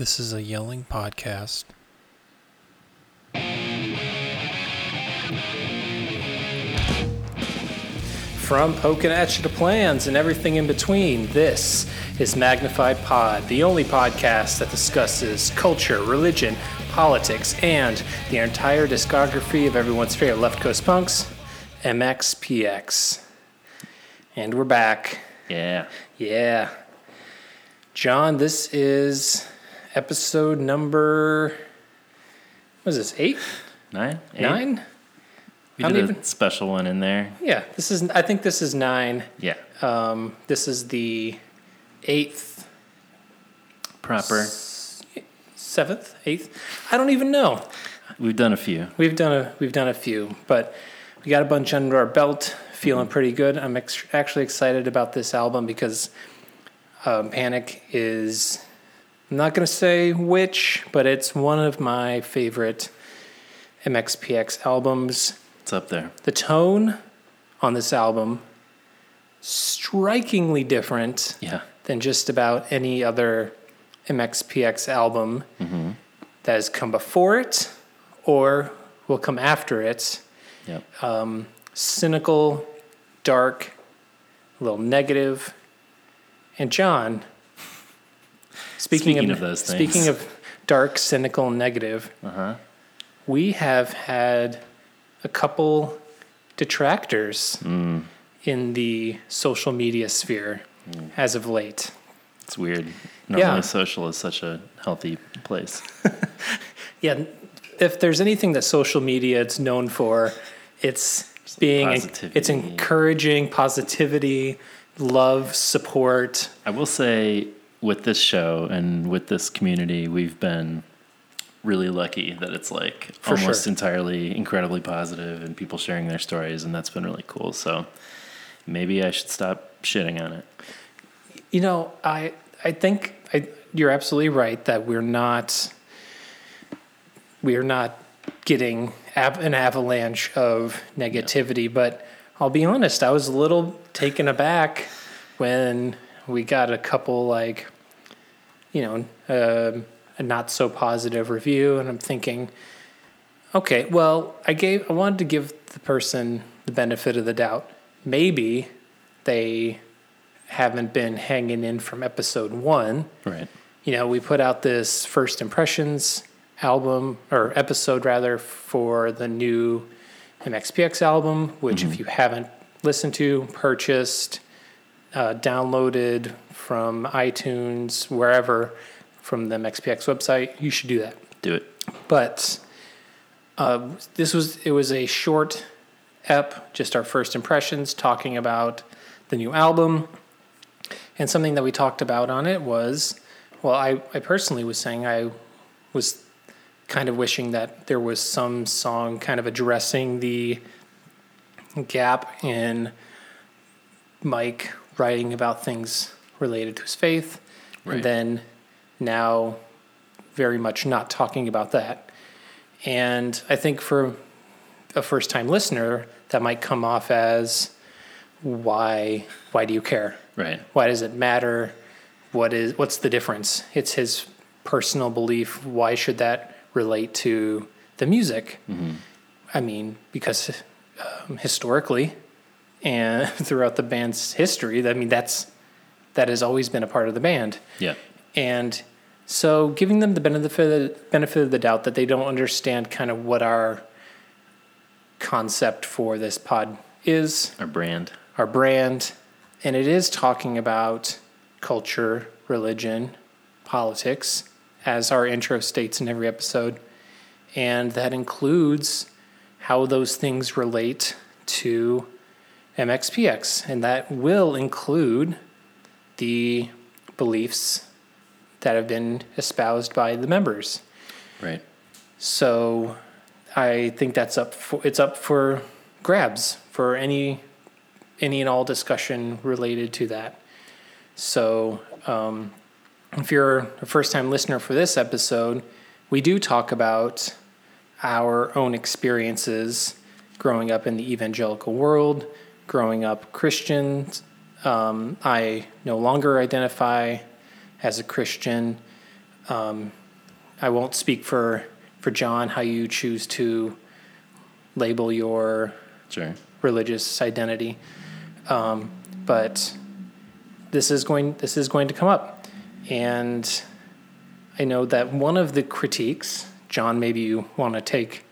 This is a yelling podcast. From Pokinatcha to plans and everything in between, this is Magnified Pod, the only podcast that discusses culture, religion, politics, and the entire discography of everyone's favorite left coast punks, MXPX. And we're back. Yeah. Yeah. John, this is episode number, what is this, eight? Nine? Eight? Nine? We did a even- special one in there. Yeah, this is, I think this is nine. Yeah. Um, this is the eighth, Proper. seventh, eighth. I don't even know. We've done a few. We've done a we've done a few, but we got a bunch under our belt. Feeling pretty good. I'm ex- actually excited about this album because um, Panic is. I'm not gonna say which, but it's one of my favorite MXPX albums. It's up there. The tone on this album strikingly different Yeah. than just about any other MXPX album Mm-hmm. that has come before it or will come after it. Yep. Um, cynical, dark, a little negative. And John, speaking, Speaking of those things. speaking of dark, cynical, negative, Uh huh. we have had a couple detractors Mm. in the social media sphere as of late. It's weird. Normally, Yeah. social is such a healthy place. Yeah, if there's anything that social media is known for, it's being it's encouraging positivity, love, support. I will say, with this show and with this community, we've been really lucky that it's like For almost sure. entirely incredibly positive and people sharing their stories, and that's been really cool. So maybe I should stop shitting on it. You know, I I think I, you're absolutely right that we're not we're not getting an avalanche of negativity, but I'll be honest, I was a little taken aback when we got a couple like you know um a not so positive review, and I'm thinking, okay, well, I gave I wanted to give the person the benefit of the doubt. Maybe they haven't been hanging in from episode one. Right. You know, we put out this first impressions album or episode rather for the new MXPX album, which if you haven't listened to, purchased, uh, downloaded from iTunes, wherever, from the MXPX website, you should do that. Do it. But uh, this was it was a short ep, just our first impressions, talking about the new album. And something that we talked about on it was, well, I, I personally was saying I was kind of wishing that there was some song kind of addressing the gap in Mike writing about things related to his faith, Right. and then now very much not talking about that. And I think for a first time listener, that might come off as why why do you care? Right. Why does it matter? What is what's the difference? It's his personal belief. Why should that relate to the music? I mean, because um, historically and throughout the band's history, I mean that's that has always been a part of the band. Yeah. And so giving them the benefit benefit of the doubt that they don't understand kind of what our concept for this pod is, Our brand. our brand, and it is talking about culture, religion, politics, as our intro states in every episode. And that includes how those things relate to MXPX. And that will include the beliefs that have been espoused by the members. Right. So I think that's up for it's up for grabs for any any and all discussion related to that. So um, if you're a first time listener for this episode, we do talk about our own experiences growing up in the evangelical world, growing up Christian. Um, I no longer identify as a Christian. Um, I won't speak for for John how you choose to label your Sure. religious identity, um, but this is going this is going to come up, and I know that one of the critiques, John, maybe you want to take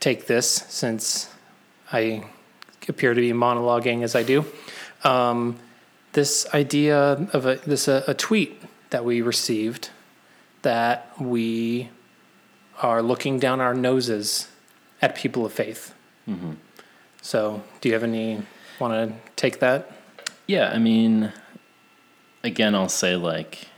take this since I appear to be monologuing as I do. Um, this idea of a this a, a tweet that we received that we are looking down our noses at people of faith. Mm-hmm. So, do you have any want to take that? Yeah, I mean, again, I'll say like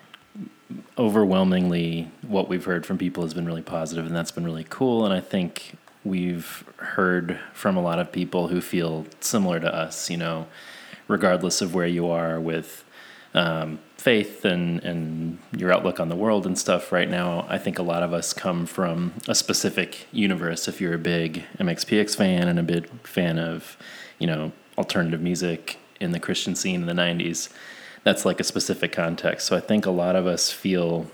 overwhelmingly what we've heard from people has been really positive and that's been really cool and I think we've heard from a lot of people who feel similar to us, you know, regardless of where you are with um, faith and, and your outlook on the world and stuff right now, I think a lot of us come from a specific universe. If you're a big MXPX fan and a big fan of, you know, alternative music in the Christian scene in the 90s, that's like a specific context. So I think a lot of us feel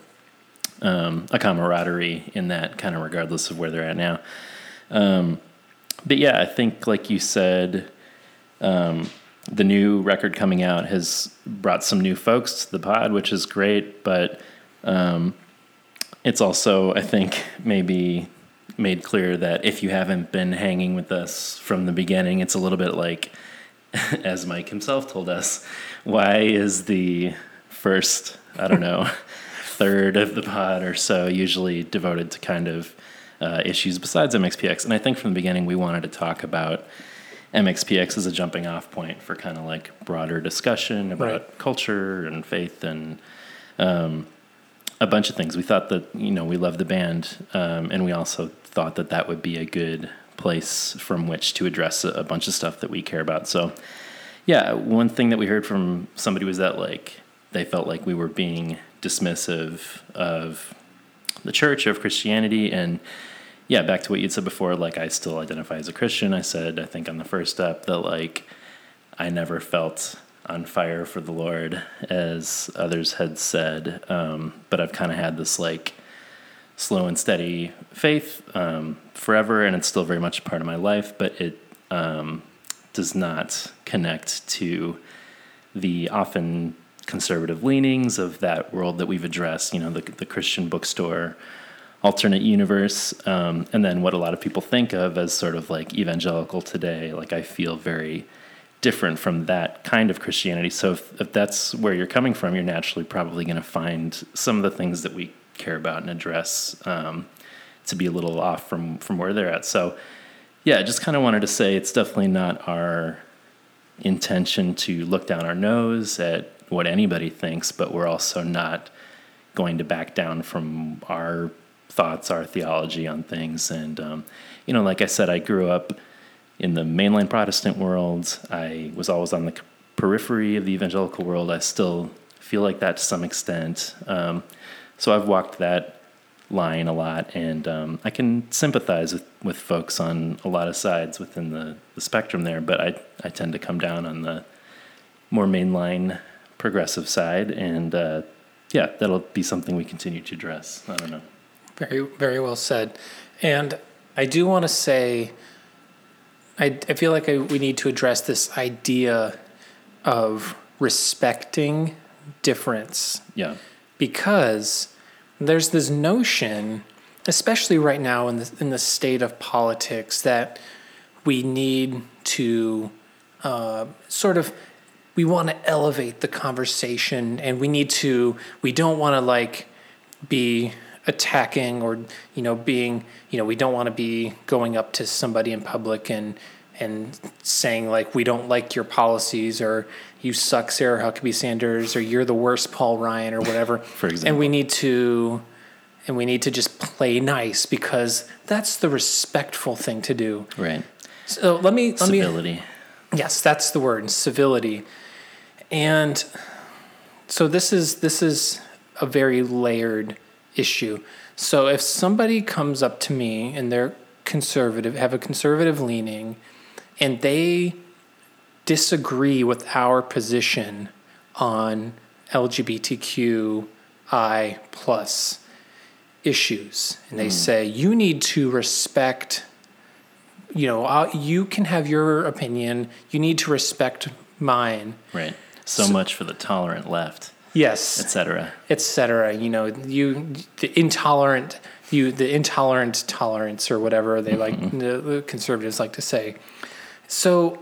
um, a camaraderie in that kind of regardless of where they're at now. Um, but yeah, I think like you said, um, the new record coming out has brought some new folks to the pod, which is great. But um, it's also, I think, maybe made clear that if you haven't been hanging with us from the beginning, it's a little bit like, as Mike himself told us, why is the first, I don't know, third of the pod or so usually devoted to kind of uh, issues besides MXPX? And I think from the beginning we wanted to talk about MXPX as a jumping off point for kind of like broader discussion about Right. culture and faith and um, a bunch of things. We thought that you know we love the band, um, and we also thought that that would be a good place from which to address a, a bunch of stuff that we care about. So, yeah, one thing that we heard from somebody was that like they felt like we were being dismissive of the church of Christianity and yeah, back to what you'd said before, like I still identify as a Christian. I said, I think on the first step that like I never felt on fire for the Lord as others had said. Um, but I've kind of had this like slow and steady faith um, forever, and it's still very much a part of my life, but it um, does not connect to the often conservative leanings of that world that we've addressed, you know, the, the Christian bookstore alternate universe, um, and then what a lot of people think of as sort of like evangelical today. Like I feel very different from that kind of Christianity. So if, if that's where you're coming from, you're naturally probably going to find some of the things that we care about and address um, to be a little off from from where they're at. So yeah, I just kind of wanted to say it's definitely not our intention to look down our nose at what anybody thinks, but we're also not going to back down from our thoughts, our theology on things. And, um, you know, like I said, I grew up in the mainline Protestant world. I was always on the periphery of the evangelical world. I still feel like that to some extent. Um, so I've walked that line a lot, and um, I can sympathize with, with folks on a lot of sides within the, the spectrum there, but I, I tend to come down on the more mainline progressive side, and uh, yeah, that'll be something we continue to address. I don't know. Very, very well said. And I do want to say, I, I feel like I, we need to address this idea of respecting difference Yeah, because there's this notion, especially right now in the in the state of politics, that we need to uh, sort of we want to elevate the conversation, and we need to we don't want to like be attacking or you know being you know we don't want to be going up to somebody in public and and saying like we don't like your policies or you suck Sarah Huckabee Sanders or you're the worst Paul Ryan or whatever. For And we need to and we need to just play nice because that's the respectful thing to do. right. So let me let me Yes, that's the word, civility. And so this is this is a very layered issue. So if somebody comes up to me and they're conservative, have a conservative leaning, and they disagree with our position on LGBTQI plus issues. And they say, you need to respect, you know, uh, you can have your opinion, you need to respect mine. Right. So, much for the tolerant left, Yes. etc. etc. You know, you the intolerant you the intolerant tolerance or whatever they like mm-hmm. the, the conservatives like to say. So,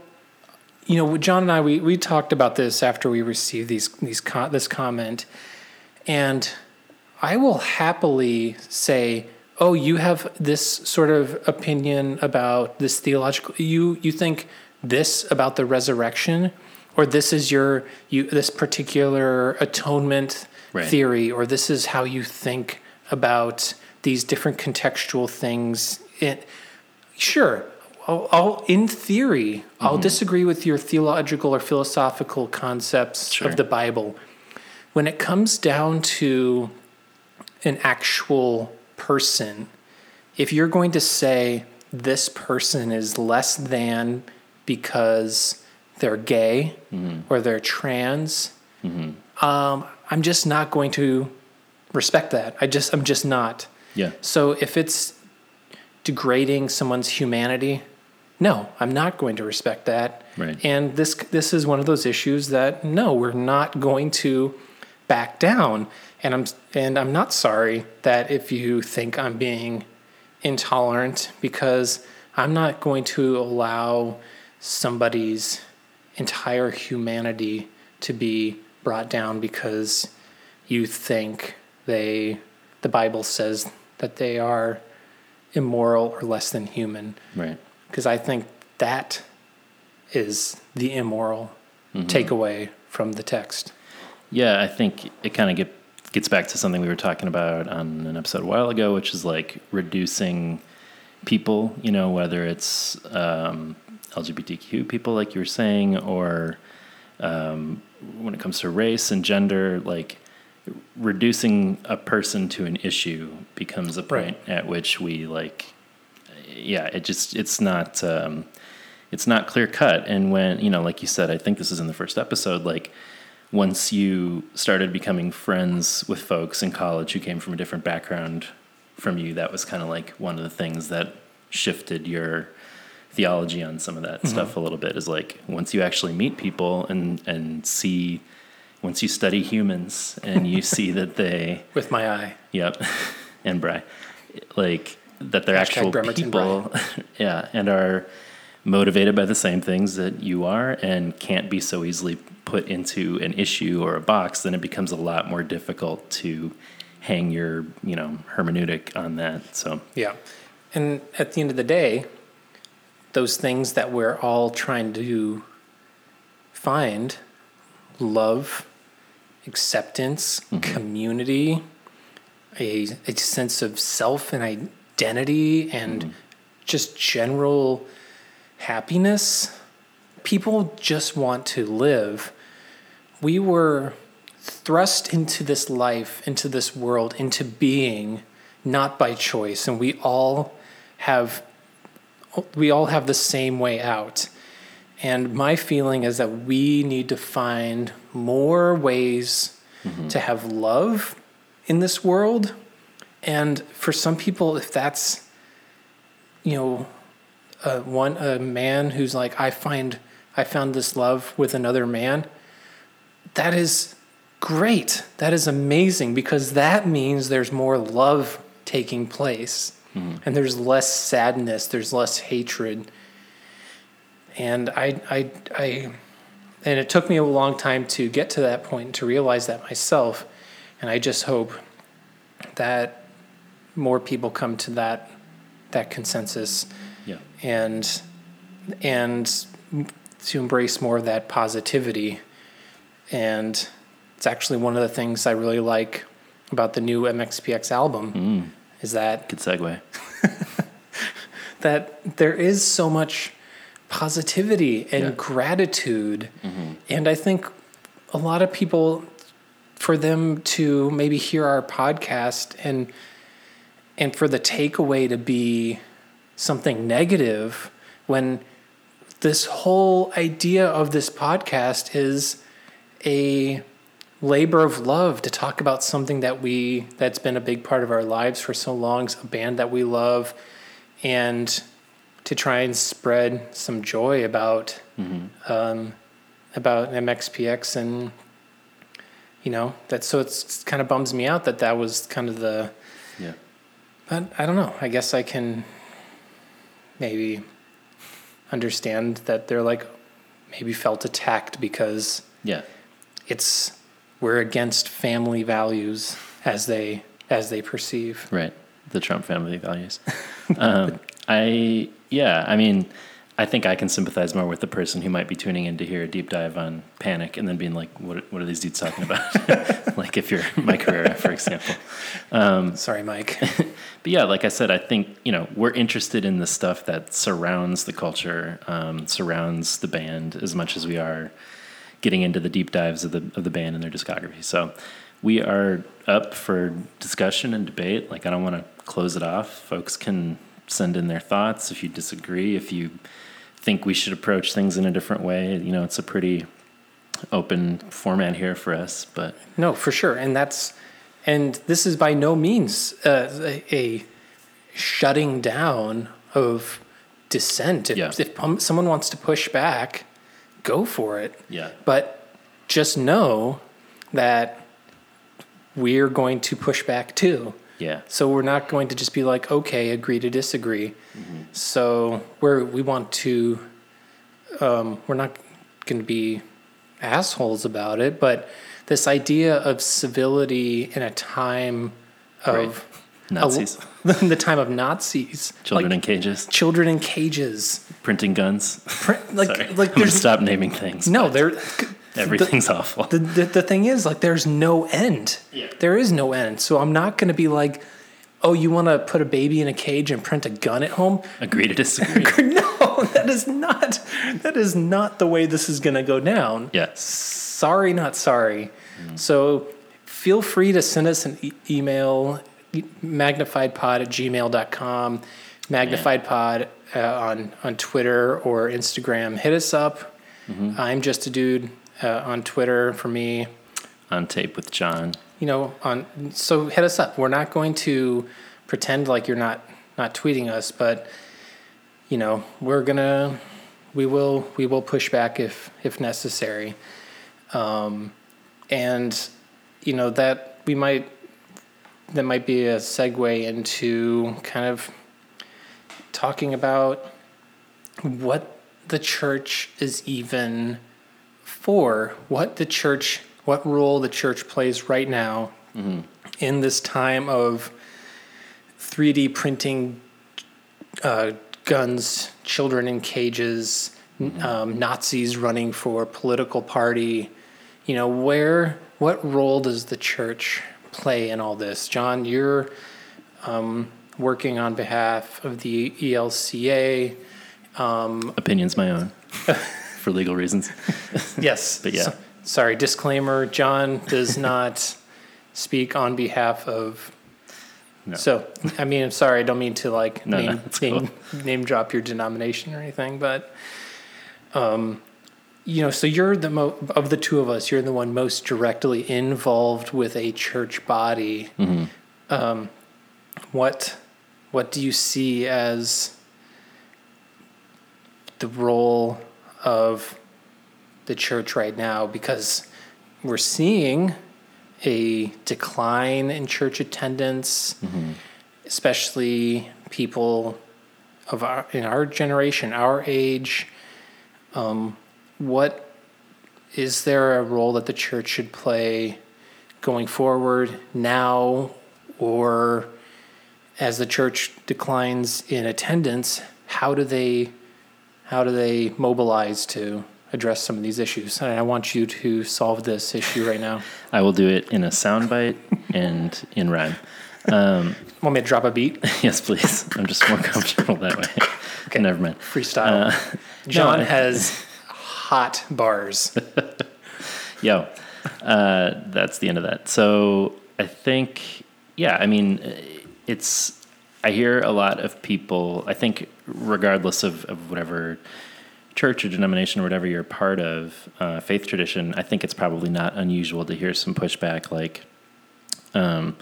you know, John and I we we talked about this after we received these these co- this comment, and I will happily say. Oh, you have this sort of opinion about this theological. You you think this about the resurrection, or this is your you this particular atonement Right. theory, or this is how you think about these different contextual things. It, sure, I'll, I'll in theory, Mm-hmm. I'll disagree with your theological or philosophical concepts Sure. of the Bible. When it comes down to an actual person, if you're going to say this person is less than because they're gay or they're trans, um, I'm just not going to respect that. I just I'm just not. Yeah. So if it's degrading someone's humanity, no, I'm not going to respect that. Right. And this this is one of those issues that no, we're not going to back down. And I'm and I'm not sorry that if you think I'm being intolerant because I'm not going to allow somebody's entire humanity to be brought down because you think they the Bible says that they are immoral or less than human Right. because I think that is the immoral takeaway from the text. Yeah, I think it kind of get, gets back to something we were talking about on an episode a while ago, which is like reducing people, you know, whether it's um, LGBTQ people, like you were saying, or um, when it comes to race and gender, like reducing a person to an issue becomes a point at which we like, yeah, it just, it's not, um, it's not clear cut. And when, you know, like you said, I think this is in the first episode, like, once you started becoming friends with folks in college who came from a different background from you, that was kind of like one of the things that shifted your theology on some of that mm-hmm. stuff a little bit. Is like once you actually meet people and and see, once you study humans and you see that they, With my eye. yep, and Bry, like that they're Hashtag actual Bremerton people, yeah, and are motivated by the same things that you are and can't be so easily put into an issue or a box, then it becomes a lot more difficult to hang your, you know, hermeneutic on that. So, Yeah. And at the end of the day, those things that we're all trying to find love, acceptance, mm-hmm. community, a, a sense of self and identity, and mm-hmm. just general happiness. People just want to live. We were thrust into this life, into this world, into being, not by choice, and we all have we all have the same way out. And my feeling is that we need to find more ways to have love in this world. And for some people, if that's, you know, uh, one a man who's like, I find I found this love with another man, that is great. That is amazing because that means there's more love taking place Mm-hmm. and there's less sadness, there's less hatred. And I, I, I, and it took me a long time to get to that point to realize that myself. And I just hope that more people come to that, that consensus yeah. and, and to embrace more of that positivity. And it's actually one of the things I really like about the new MXPX album mm. Is that Good segue. that there is so much positivity and Yeah. gratitude. Mm-hmm. And I think a lot of people, for them to maybe hear our podcast and and for the takeaway to be something negative when this whole idea of this podcast is a labor of love to talk about something that we that's been a big part of our lives for so long, a band that we love, and to try and spread some joy about um, about MXPX and you know that. So it's kind of bums me out that that was kind of the. Yeah. But I don't know. I guess I can maybe understand that they're like maybe felt attacked because Yeah. it's we're against family values as they as they perceive. Right. The Trump family values. um, I, yeah, I mean, I think I can sympathize more with the person who might be tuning in to hear a deep dive on panic and then being like, what, what are these dudes talking about? like if you're Mike Herrera, for example. Sorry, Mike. But yeah, like I said, I think, you know, we're interested in the stuff that surrounds the culture, um, surrounds the band as much as we are getting into the deep dives of the, of the band and their discography. So we are up for discussion and debate. Like, I don't want to close it off. Folks can send in their thoughts if you disagree, if you think we should approach things in a different way. You know, it's a pretty open format here for us, but No, for sure, and that's and this is by no means uh, a, shutting down of dissent. If, Yeah. if someone wants to push back, go for it. yeah. But just know that we're going to push back too. Yeah. So we're not going to just be like, okay, agree to disagree. So we're we want to, um, we're not going to be assholes about it, but this idea of civility in a time of Nazis, the time of Nazis, children like in cages, children in cages, printing guns. Print- like Sorry. like there's stop naming things. no there. everything's awful. The, the, the thing is, like, there's no end. Yeah. There is no end. So I'm not going to be like, oh, you want to put a baby in a cage and print a gun at home? Agree to disagree. no, that is not. That is not the way this is going to go down. yeah. Sorry, not sorry. Mm. So feel free to send us an e- email, magnifiedpod at gmail.com, magnifiedpod uh, on, on Twitter or Instagram. Hit us up. I'm just a dude uh, on Twitter for me. On tape with John. You know, on so hit us up. We're not going to pretend like you're not not tweeting us, but you know, we're gonna we will we will push back if if necessary. Um, and you know that we might that might be a segue into kind of talking about what the church is even for, what the church, what role the church plays right now in this time of 3D printing uh, guns, children in cages, um, Nazis running for political party. You know, where, what role does the church play in all this? John, you're um, working on behalf of the ELCA. Opinions my own for legal reasons. Yes. But yeah. So- sorry, disclaimer John does not speak on behalf of. No. So, I mean, I'm sorry, I don't mean to like No, no, name, it's name, name drop your denomination or anything, but, um, you know, so you're the mo of the two of us, you're the one most directly involved with a church body. Mm-hmm. Um, what, what do you see as the role of the church right now because we're seeing a decline in church attendance, especially people of our in our generation, our age. Um, what is there a role that the church should play going forward now, or as the church declines in attendance? How do they how do they mobilize to address some of these issues? And I want you to solve this issue right now. I will do it in a soundbite and in rhyme. Want me to drop a beat? Yes, please. I'm just more comfortable that way. Okay. Never mind. Freestyle. Uh, John I- has hot bars. Yo, uh, that's the end of that. So I think, yeah, I mean, it's, I hear a lot of people, I think, regardless of, of whatever church or denomination or whatever you're part of, uh, faith tradition, I think it's probably not unusual to hear some pushback like, um,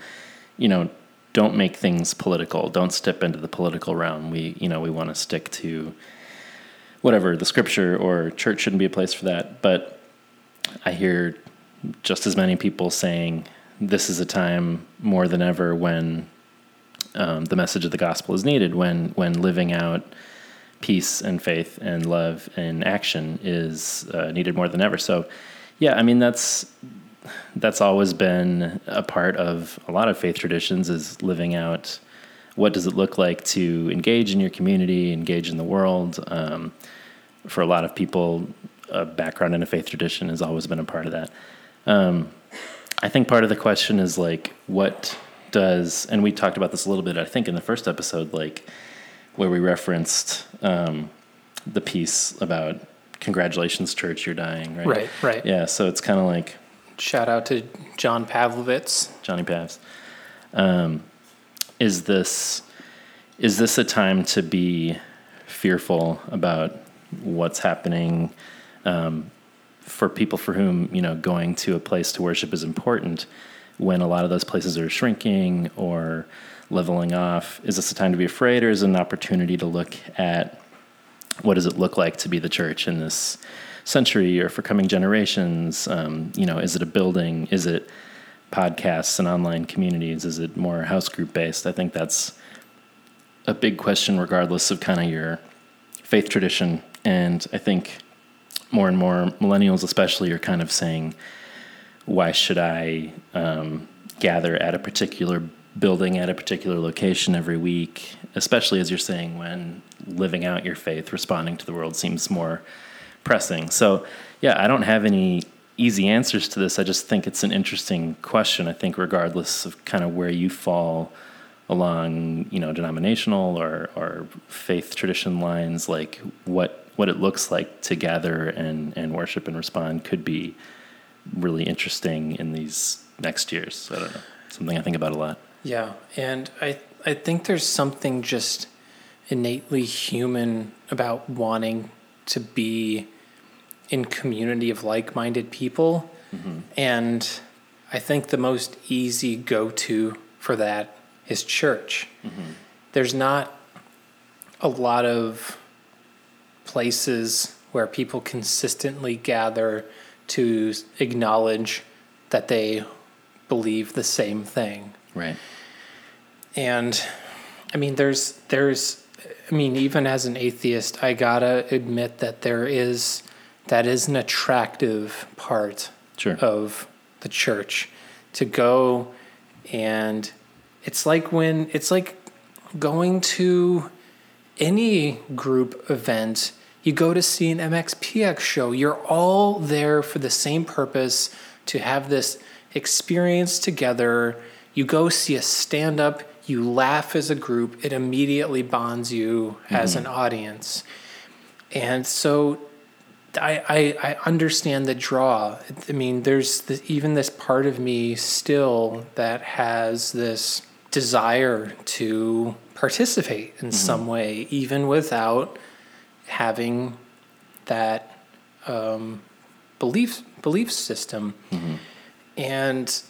you know, don't make things political. Don't step into the political realm. We, you know, we want to stick to whatever the scripture or church shouldn't be a place for that. But I hear just as many people saying this is a time more than ever when um, the message of the gospel is needed. When when living out peace and faith and love and action is uh, needed more than ever. So, yeah, I mean that's that's always been a part of a lot of faith traditions is living out what does it look like to engage in your community, engage in the world. Um, for a lot of people, a background in a faith tradition has always been a part of that. Um, I think part of the question is like, what does, and we talked about this a little bit, I think, in the first episode, like where we referenced um, the piece about congratulations, church, you're dying, right? Right, right. Yeah, so it's kind of like Shout out to John Pavlovitz. Johnny Pavs. Um, is this is this a time to be fearful about what's happening um, for people for whom you know going to a place to worship is important when a lot of those places are shrinking or leveling off? Is this a time to be afraid, or is it an opportunity to look at what does it look like to be the church in this century or for coming generations? Um, you know, is it a building? Is it podcasts and online communities? Is it more house group based? I think that's a big question, regardless of kind of your faith tradition. And I think more and more millennials, especially, are kind of saying, why should I um, gather at a particular building at a particular location every week, especially as you're saying when living out your faith, responding to the world seems more pressing. So, yeah, I don't have any easy answers to this. I just think it's an interesting question. I think regardless of kind of where you fall along, you know, denominational or, or faith tradition lines, like what what it looks like to gather and, and worship and respond could be really interesting in these next years. I don't know. Something I think about a lot. Yeah, and I I think there's something just innately human about wanting to be in community of like-minded people mm-hmm. and i think the most easy go-to for that is church mm-hmm. there's not a lot of places where people consistently gather to acknowledge that they believe the same thing right and i mean there's there's i mean even as an atheist i gotta admit that there is that is an attractive part sure. of the church to go and it's like when it's like going to any group event you go to see an mxpx show you're all there for the same purpose to have this experience together you go see a stand up you laugh as a group it immediately bonds you mm-hmm. as an audience and so I, I, I understand the draw. I mean, there's the, even this part of me still that has this desire to participate in mm-hmm. some way, even without having that um, belief belief system. Mm-hmm. And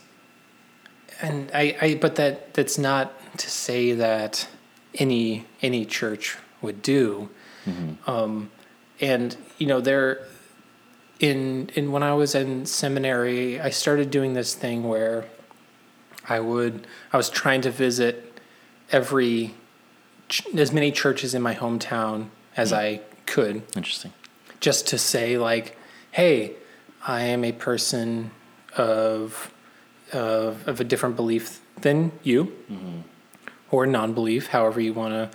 and I, I but that that's not to say that any any church would do. Mm-hmm. Um, and you know there in in when I was in seminary, I started doing this thing where I would I was trying to visit every as many churches in my hometown as mm. I could. Interesting. Just to say like, hey, I am a person of of, of a different belief than you, mm-hmm. or non-belief, however you want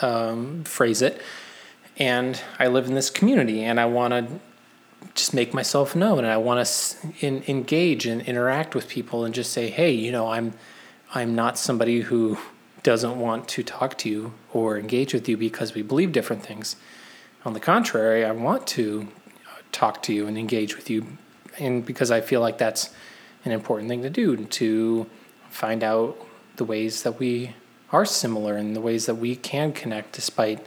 to um, phrase it and I live in this community and I want to just make myself known and I want to in, engage and interact with people and just say, hey, you know, I'm I'm not somebody who doesn't want to talk to you or engage with you because we believe different things. On the contrary, I want to uh, talk to you and engage with you, and because I feel like that's an important thing to do to find out the ways that we are similar and the ways that we can connect despite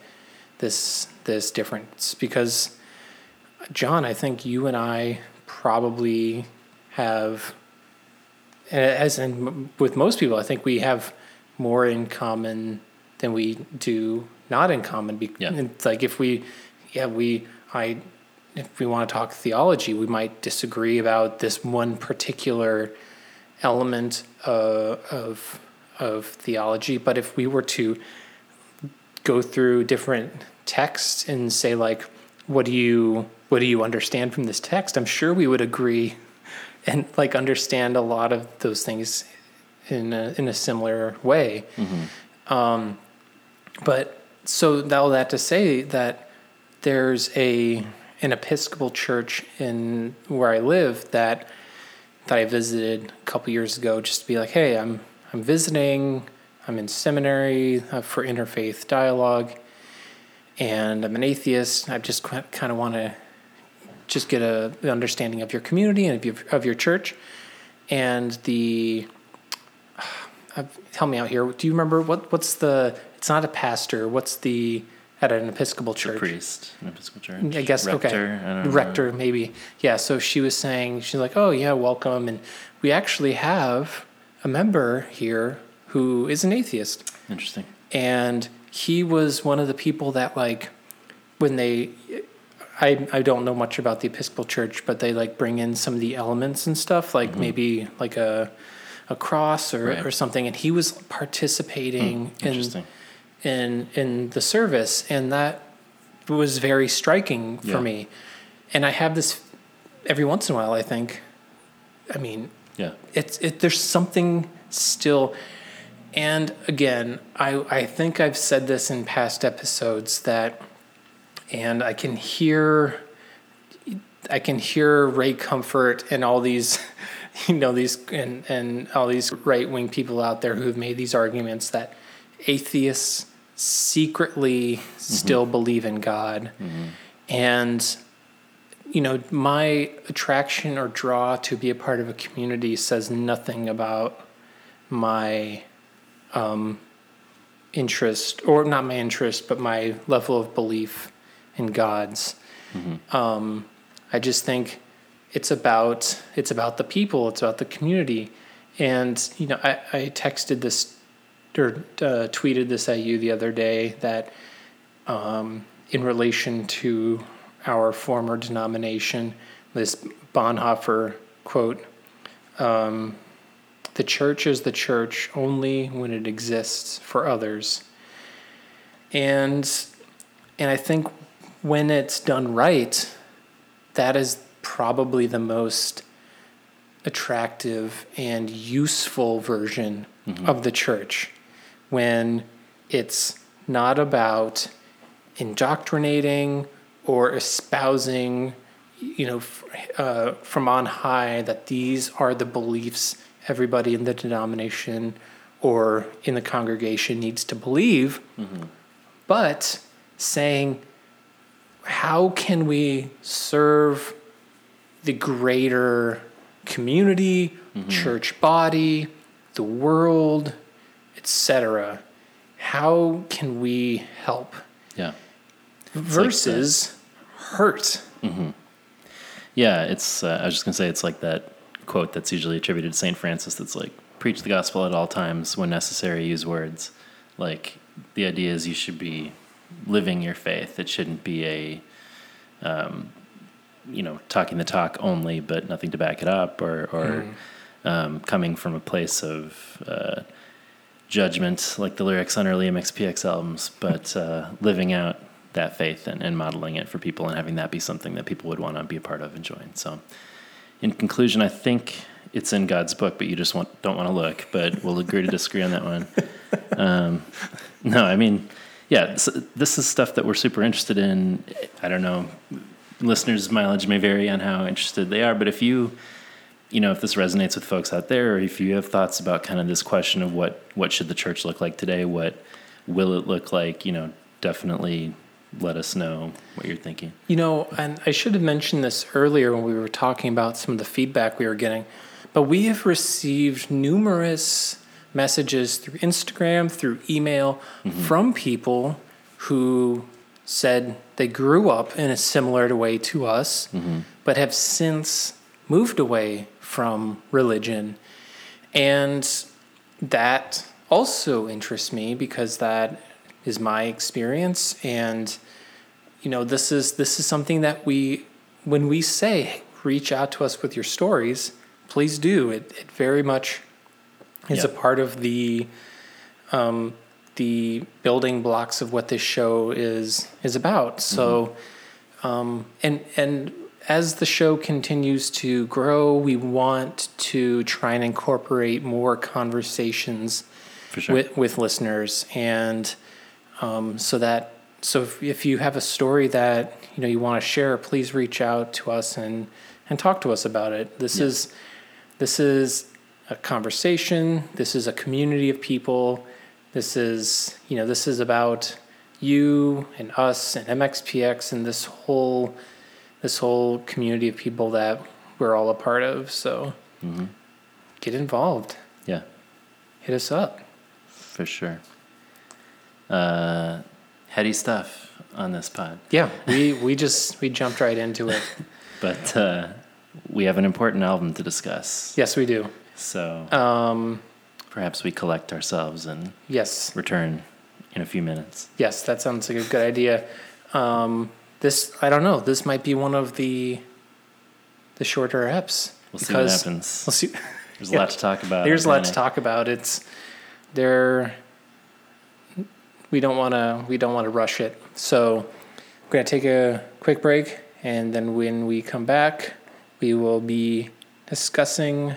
this this difference because uh, John, I think you and I probably have, as in with most people, I think we have more in common than we do not in common. Be- Yeah. It's like if we, yeah, we, I, if we want to talk theology, we might disagree about this one particular element uh, of of theology. But if we were to go through different texts and say like, what do you what do you understand from this text? I'm sure we would agree and like understand a lot of those things in a, in a similar way. Um, but so all that to say that there's a an Episcopal church in where I live that that I visited a couple years ago just to be like, hey, I'm I'm visiting. I'm in seminary uh, for interfaith dialogue, and I'm an atheist. I just kind of want to just get a an understanding of your community and of your, of your church, and the. Uh, help me out here. Do you remember what what's the? It's not a pastor. What's the at an Episcopal church? priest, an Episcopal church. I guess rector, okay. I don't know. Rector, maybe. Yeah. So she was saying she's like, "Oh yeah, welcome," and we actually have a member here who is an atheist, Interesting. and he was one of the people that like when they. I, I don't know much about the Episcopal Church, but they like bring in some of the elements and stuff, like maybe like a a cross or. Right. or something, and he was participating hmm, in in in the service, and that was very striking for Yeah. me. And I have this every once in a while. I think, I mean, Yeah. it's it. There's something still, and again, I I think I've said this in past episodes that, and I can hear. I can hear Ray Comfort and all these, you know, these and and all these right wing people out there who have made these arguments that atheists secretly still believe in God, and you know, my attraction or draw to be a part of a community says nothing about my um, interest, or not my interest, but my level of belief in God's. Um, I just think it's about it's about the people, it's about the community, and you know, I, I texted this or uh, tweeted this at you the other day that um, in relation to our former denomination, this Bonhoeffer quote, um, the church is the church only when it exists for others. And and I think when it's done right, that is probably the most attractive and useful version of the church when it's not about indoctrinating or espousing you know uh, from on high that these are the beliefs everybody in the denomination or in the congregation needs to believe. But saying how can we serve the greater community, church body, the world, etc. How can we help Yeah. versus hurt? Yeah, it's. Uh, I was just gonna say it's like that quote that's usually attributed to Saint Francis. That's like preach the gospel at all times, when necessary, use words. Like the idea is you should be living your faith. It shouldn't be a, um, you know, talking the talk only, but nothing to back it up, or or um, coming from a place of uh, judgment, like the lyrics on early MXPX albums, but uh, living out that faith and, and modeling it for people and having that be something that people would want to be a part of and join. So, in conclusion, I think it's in God's book, but you just want, don't want to look. But we'll agree to disagree on that one. Um, no, I mean, yeah, so this is stuff that we're super interested in. I don't know, listeners' mileage may vary on how interested they are, but if you you know if this resonates with folks out there or if you have thoughts about kind of this question of what what should the church look like today what will it look like you know definitely let us know what you're thinking. You know, and I should have mentioned this earlier when we were talking about some of the feedback we were getting, but we have received numerous messages through Instagram, through email mm-hmm. from people who said they grew up in a similar way to us, but have since moved away from religion. And that also interests me because that is my experience. And you know this is this is something that we when we say reach out to us with your stories please do. It, it very much is a part of the um, the building blocks of what this show is is about. So um, and and as the show continues to grow we want to try and incorporate more conversations sure. with, with listeners. And um, so that so if, if you have a story that you know you want to share please reach out to us and and talk to us about it. This Yeah. is this is a conversation. This is a community of people this is you know this is about you and us and mxpx and this whole this whole community of people that we're all a part of. So Mhm. get involved. Yeah, hit us up. For sure. Uh, heady stuff on this pod, yeah we we just we jumped right into it. But uh, we have an important album to discuss. yes we do. So um perhaps we collect ourselves and yes return in a few minutes. yes that sounds like a good idea um this i don't know this might be one of the the shorter eps We'll see what happens. we'll see There's a lot to talk about. there's a lot to talk about it's there we don't want to we don't want to rush it so we're going to take a quick break and then when we come back we will be discussing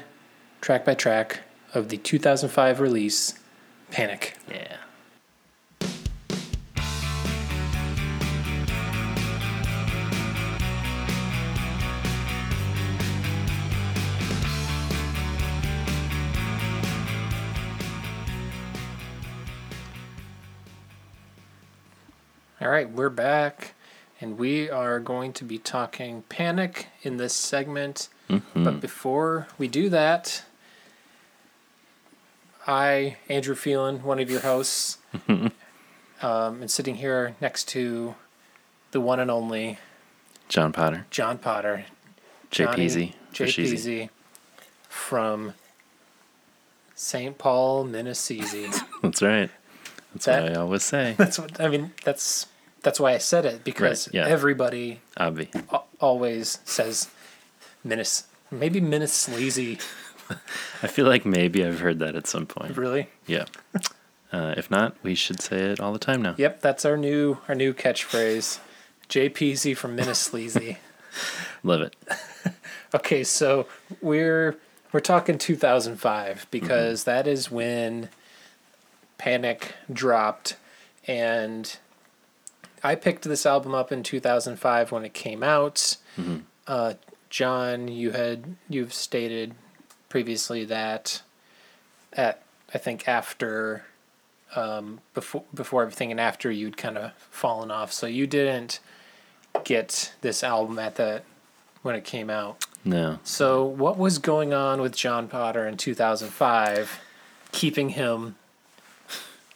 track by track of the 2005 release panic Yeah. All right, we're back, and we are going to be talking panic in this segment. Mhm. But before we do that, I, Andrew Phelan, one of your hosts, um, and sitting here next to the one and only John Potter, John Potter, JPZ, JPZ, from St. Paul, Minnesota. That's right. That's That- what I always say. that's what I mean. That's that's why I said it because Right, yeah. everybody Obvi. always says Minnes, maybe Minnesleazy. I feel like maybe I've heard that at some point. Really? Yeah. Uh, if not, we should say it all the time now. Yep, that's our new our new catchphrase. JPZ from Minnesleazy. Love it. okay, so we're we're talking 2005 because that is when Panic dropped and I picked this album up in 2005 when it came out. Uh, John, you had you've stated previously that at I think after um, before before everything and after you'd kind of fallen off, so you didn't get this album at the when it came out. No. So, what was going on with John Potter in 2005, keeping him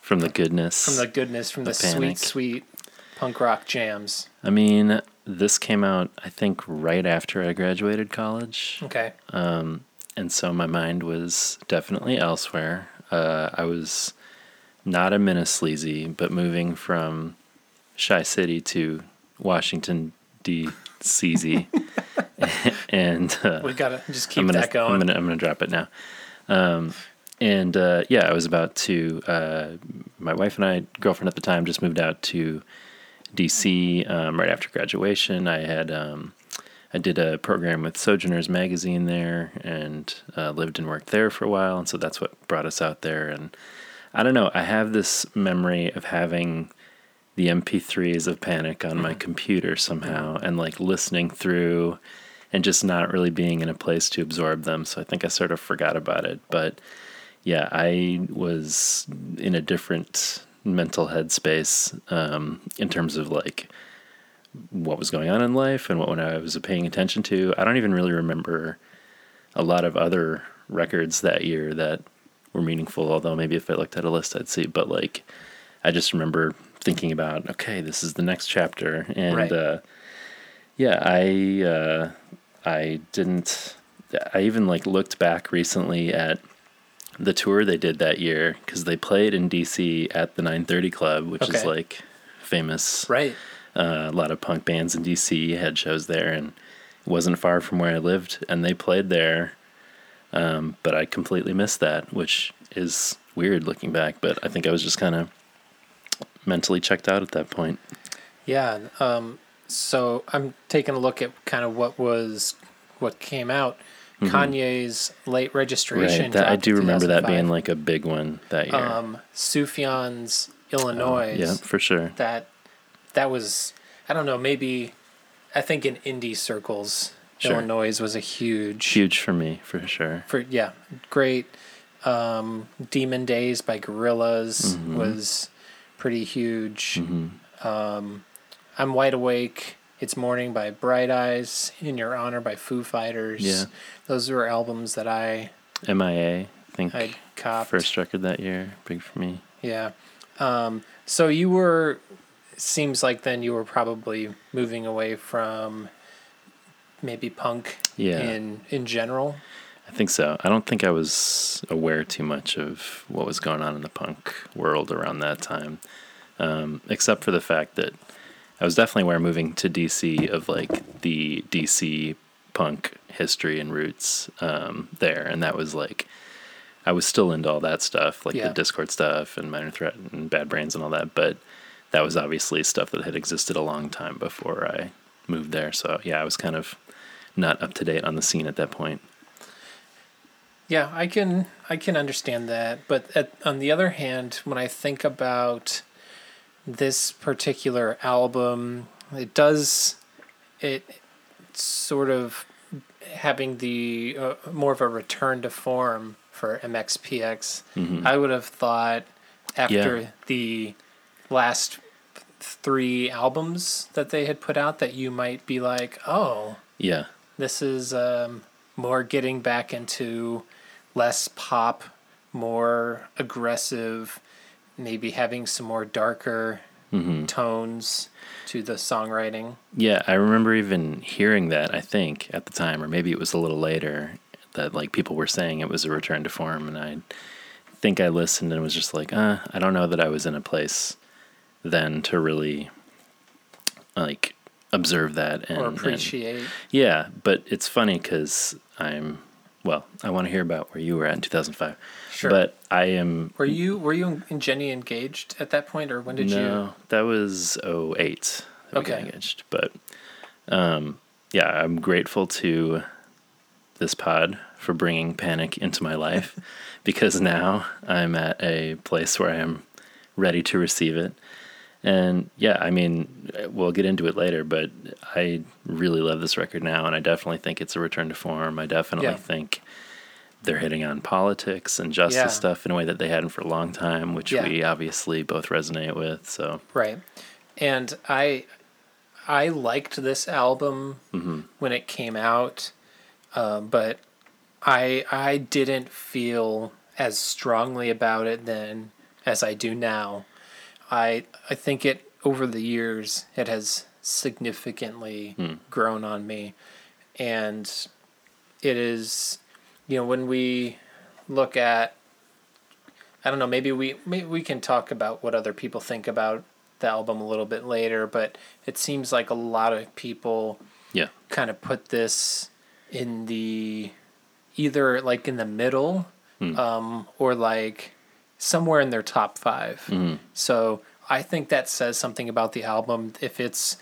From the goodness. from the goodness, from the, The sweet, sweet punk rock jams? I mean, this came out, I think, right after I graduated college. Okay. Um, and so my mind was definitely elsewhere. Uh, I was not a Minnesleazy, but moving from Chi City to Washington, D.C. and uh, We gotta just keep I'm gonna, that going. I'm gonna, I'm gonna drop it now. Um, and uh, yeah, I was about to. Uh, my wife and I, girlfriend at the time, just moved out to DC um, right after graduation. I had um, I did a program with Sojourners Magazine there, and uh, lived and worked there for a while, and so that's what brought us out there. And I don't know, I have this memory of having the MP3s of Panic on my computer somehow, and like listening through and just not really being in a place to absorb them. So I think I sort of forgot about it. But yeah, I was in a different mental headspace um, in terms of like what was going on in life and what when I was paying attention to. I don't even really remember a lot of other records that year that were meaningful. Although maybe if I looked at a list, I'd see. But like, I just remember thinking about, okay, this is the next chapter, and Right. uh, yeah, I uh, I didn't. I even like looked back recently at the tour they did that year because they played in DC at the 930 Club, which is like famous. Right. Uh, a lot of punk bands in DC had shows there, and it wasn't far from where I lived, and they played there. Um, but I completely missed that, which is weird looking back. But I think I was just kind of mentally checked out at that point. Yeah. Um, so I'm taking a look at kind of what was what came out. Kanye's late registration. Mm-hmm. Right. That, I do remember that being like a big one that year. um, Sufjan's Illinois. yeah, for sure. That that was I don't know maybe I think in indie circles Sure. Illinois was a huge Huge for me, for sure. for yeah great. Um, Demon Days by Gorillaz Mm-hmm. was pretty huge. Um, I'm Wide Awake. It's Morning by Bright Eyes. In Your Honor by Foo Fighters. Yeah. Those were albums that I MIA, I think, I copped. first record that year, big for me. Yeah. Um, so you were, seems like then you were probably moving away from maybe punk Yeah. in in general. I think so. I don't think I was aware too much of what was going on in the punk world around that time, um, except for the fact that I was definitely aware moving to DC of like the DC punk history and roots um, there, and that was like I was still into all that stuff, like Yeah. the Dischord stuff and Minor Threat and Bad Brains and all that, but that was obviously stuff that had existed a long time before I moved there. So yeah, I was kind of not up to date on the scene at that point. Yeah, I can I can understand that, but at, on the other hand, when I think about this particular album, it does it sort of having the uh, more of a return to form for MXPX. Mhm. I would have thought after Yeah. the last three albums that they had put out that you might be like, oh, Yeah. this is um, more getting back into less pop, more aggressive, maybe having some more darker hmm tones to the songwriting. Yeah, I remember even hearing that, I think, at the time, or maybe it was a little later, that like people were saying it was a return to form. And I think I listened and was just like, uh, I don't know that I was in a place then to really like observe that and or and- appreciate. yeah, but it's funny because I'm, well, I want to hear about where you were at in 2005. Sure. But I am. were you were you and Jenny engaged at that point, or when did you? no, that was 08 that we got Okay. engaged. But um, yeah, I'm grateful to this pod for bringing panic into my life because now I'm at a place where I am ready to receive it. And yeah, I mean, we'll get into it later, but I really love this record now, and I definitely think it's a return to form. I definitely Yeah. think they're hitting on politics and justice Yeah. stuff in a way that they hadn't for a long time, which Yeah. we obviously both resonate with. So right? And I I liked this album mhm. when it came out, um, but I I didn't feel as strongly about it then as I do now. I I think it over the years it has significantly Hmm. grown on me, and it is you know when we look at I don't know maybe we maybe we can talk about what other people think about the album a little bit later, but it seems like a lot of people yeah, kind of put this in the either like in the middle Hmm. um, or like somewhere in their top 5 Mhm. so i think that says something about the album if it's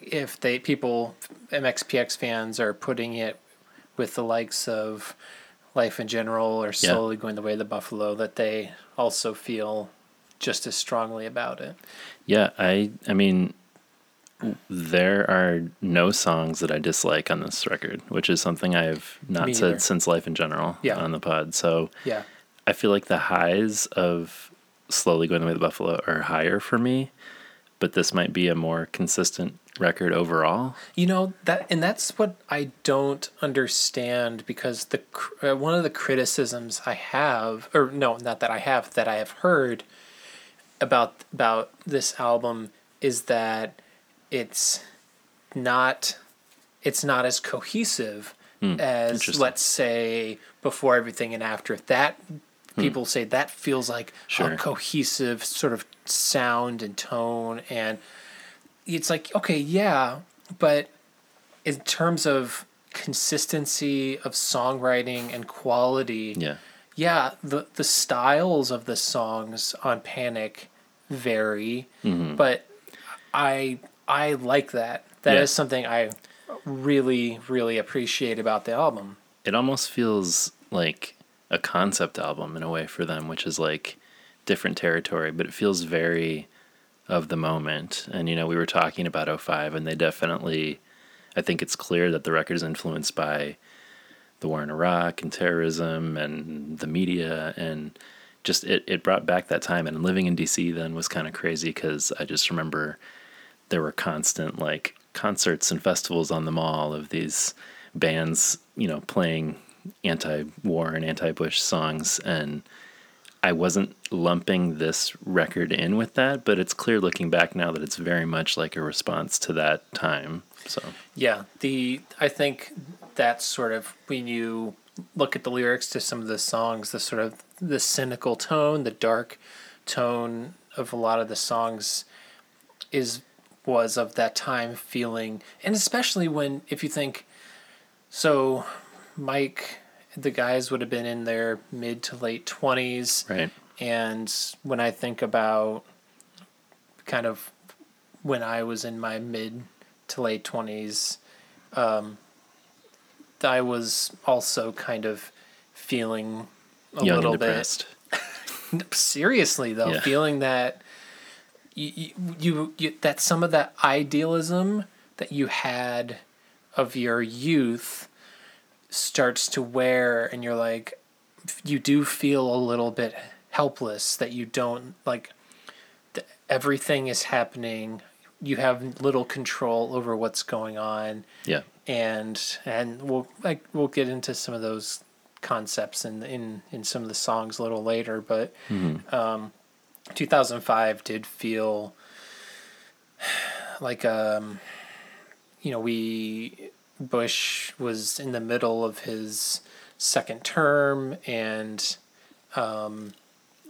if they people mxpx fans are putting it with the likes of life in general or Yeah. slowly going the way of the buffalo that they also feel just as strongly about it yeah. I I mean, there are no songs that I dislike on this record, which is something I've not Me said since Life in General Yeah. on the pod. So yeah I feel like the highs of slowly going the way of the buffalo are higher for me, but this might be a more consistent record overall. You know that, and that's what I don't understand because the uh, one of the criticisms I have, or no, not that I have, that I have heard, about about this album is that it's not it's not as cohesive as Hmm, let's say before everything and after that people say that feels like Hmm. Sure. a cohesive sort of sound and tone and it's like okay yeah but in terms of consistency of songwriting and quality Yeah. yeah the the styles of the songs on panic vary Mm-hmm. but i i like that That is Yeah. something i really really appreciate about the album it almost feels like a concept album in a way for them, which is like different territory, but it feels very of the moment. And you know, we were talking about 05 and they definitely I think it's clear that the record is influenced by the war in Iraq and terrorism and the media and just it, it brought back that time and living in DC then was kind of crazy because I just remember there were constant like concerts and festivals on the mall of these bands, you know, playing anti-war and anti-Bush songs and I wasn't lumping this record in with that, but it's clear looking back now that it's very much like a response to that time. So, Yeah, the I think that's sort of when you look at the lyrics to some of the songs, the sort of the cynical tone, the dark tone of a lot of the songs is was of that time feeling and especially when if you think so Mike the guys would have been in their mid to late 20s right. and when I think about kind of when I was in my mid to late 20s, um, I was also kind of feeling a Young little bit seriously though, Yeah. feeling that you, you, you that some of that idealism that you had of your youth starts to wear and you're like you do feel a little bit helpless that you don't like th- everything is happening. You have little control over what's going on. Yeah. and and we'll like we'll get into some of those concepts in in in some of the songs a little later but um 2005 did feel like um you know we Bush was in the middle of his second term and um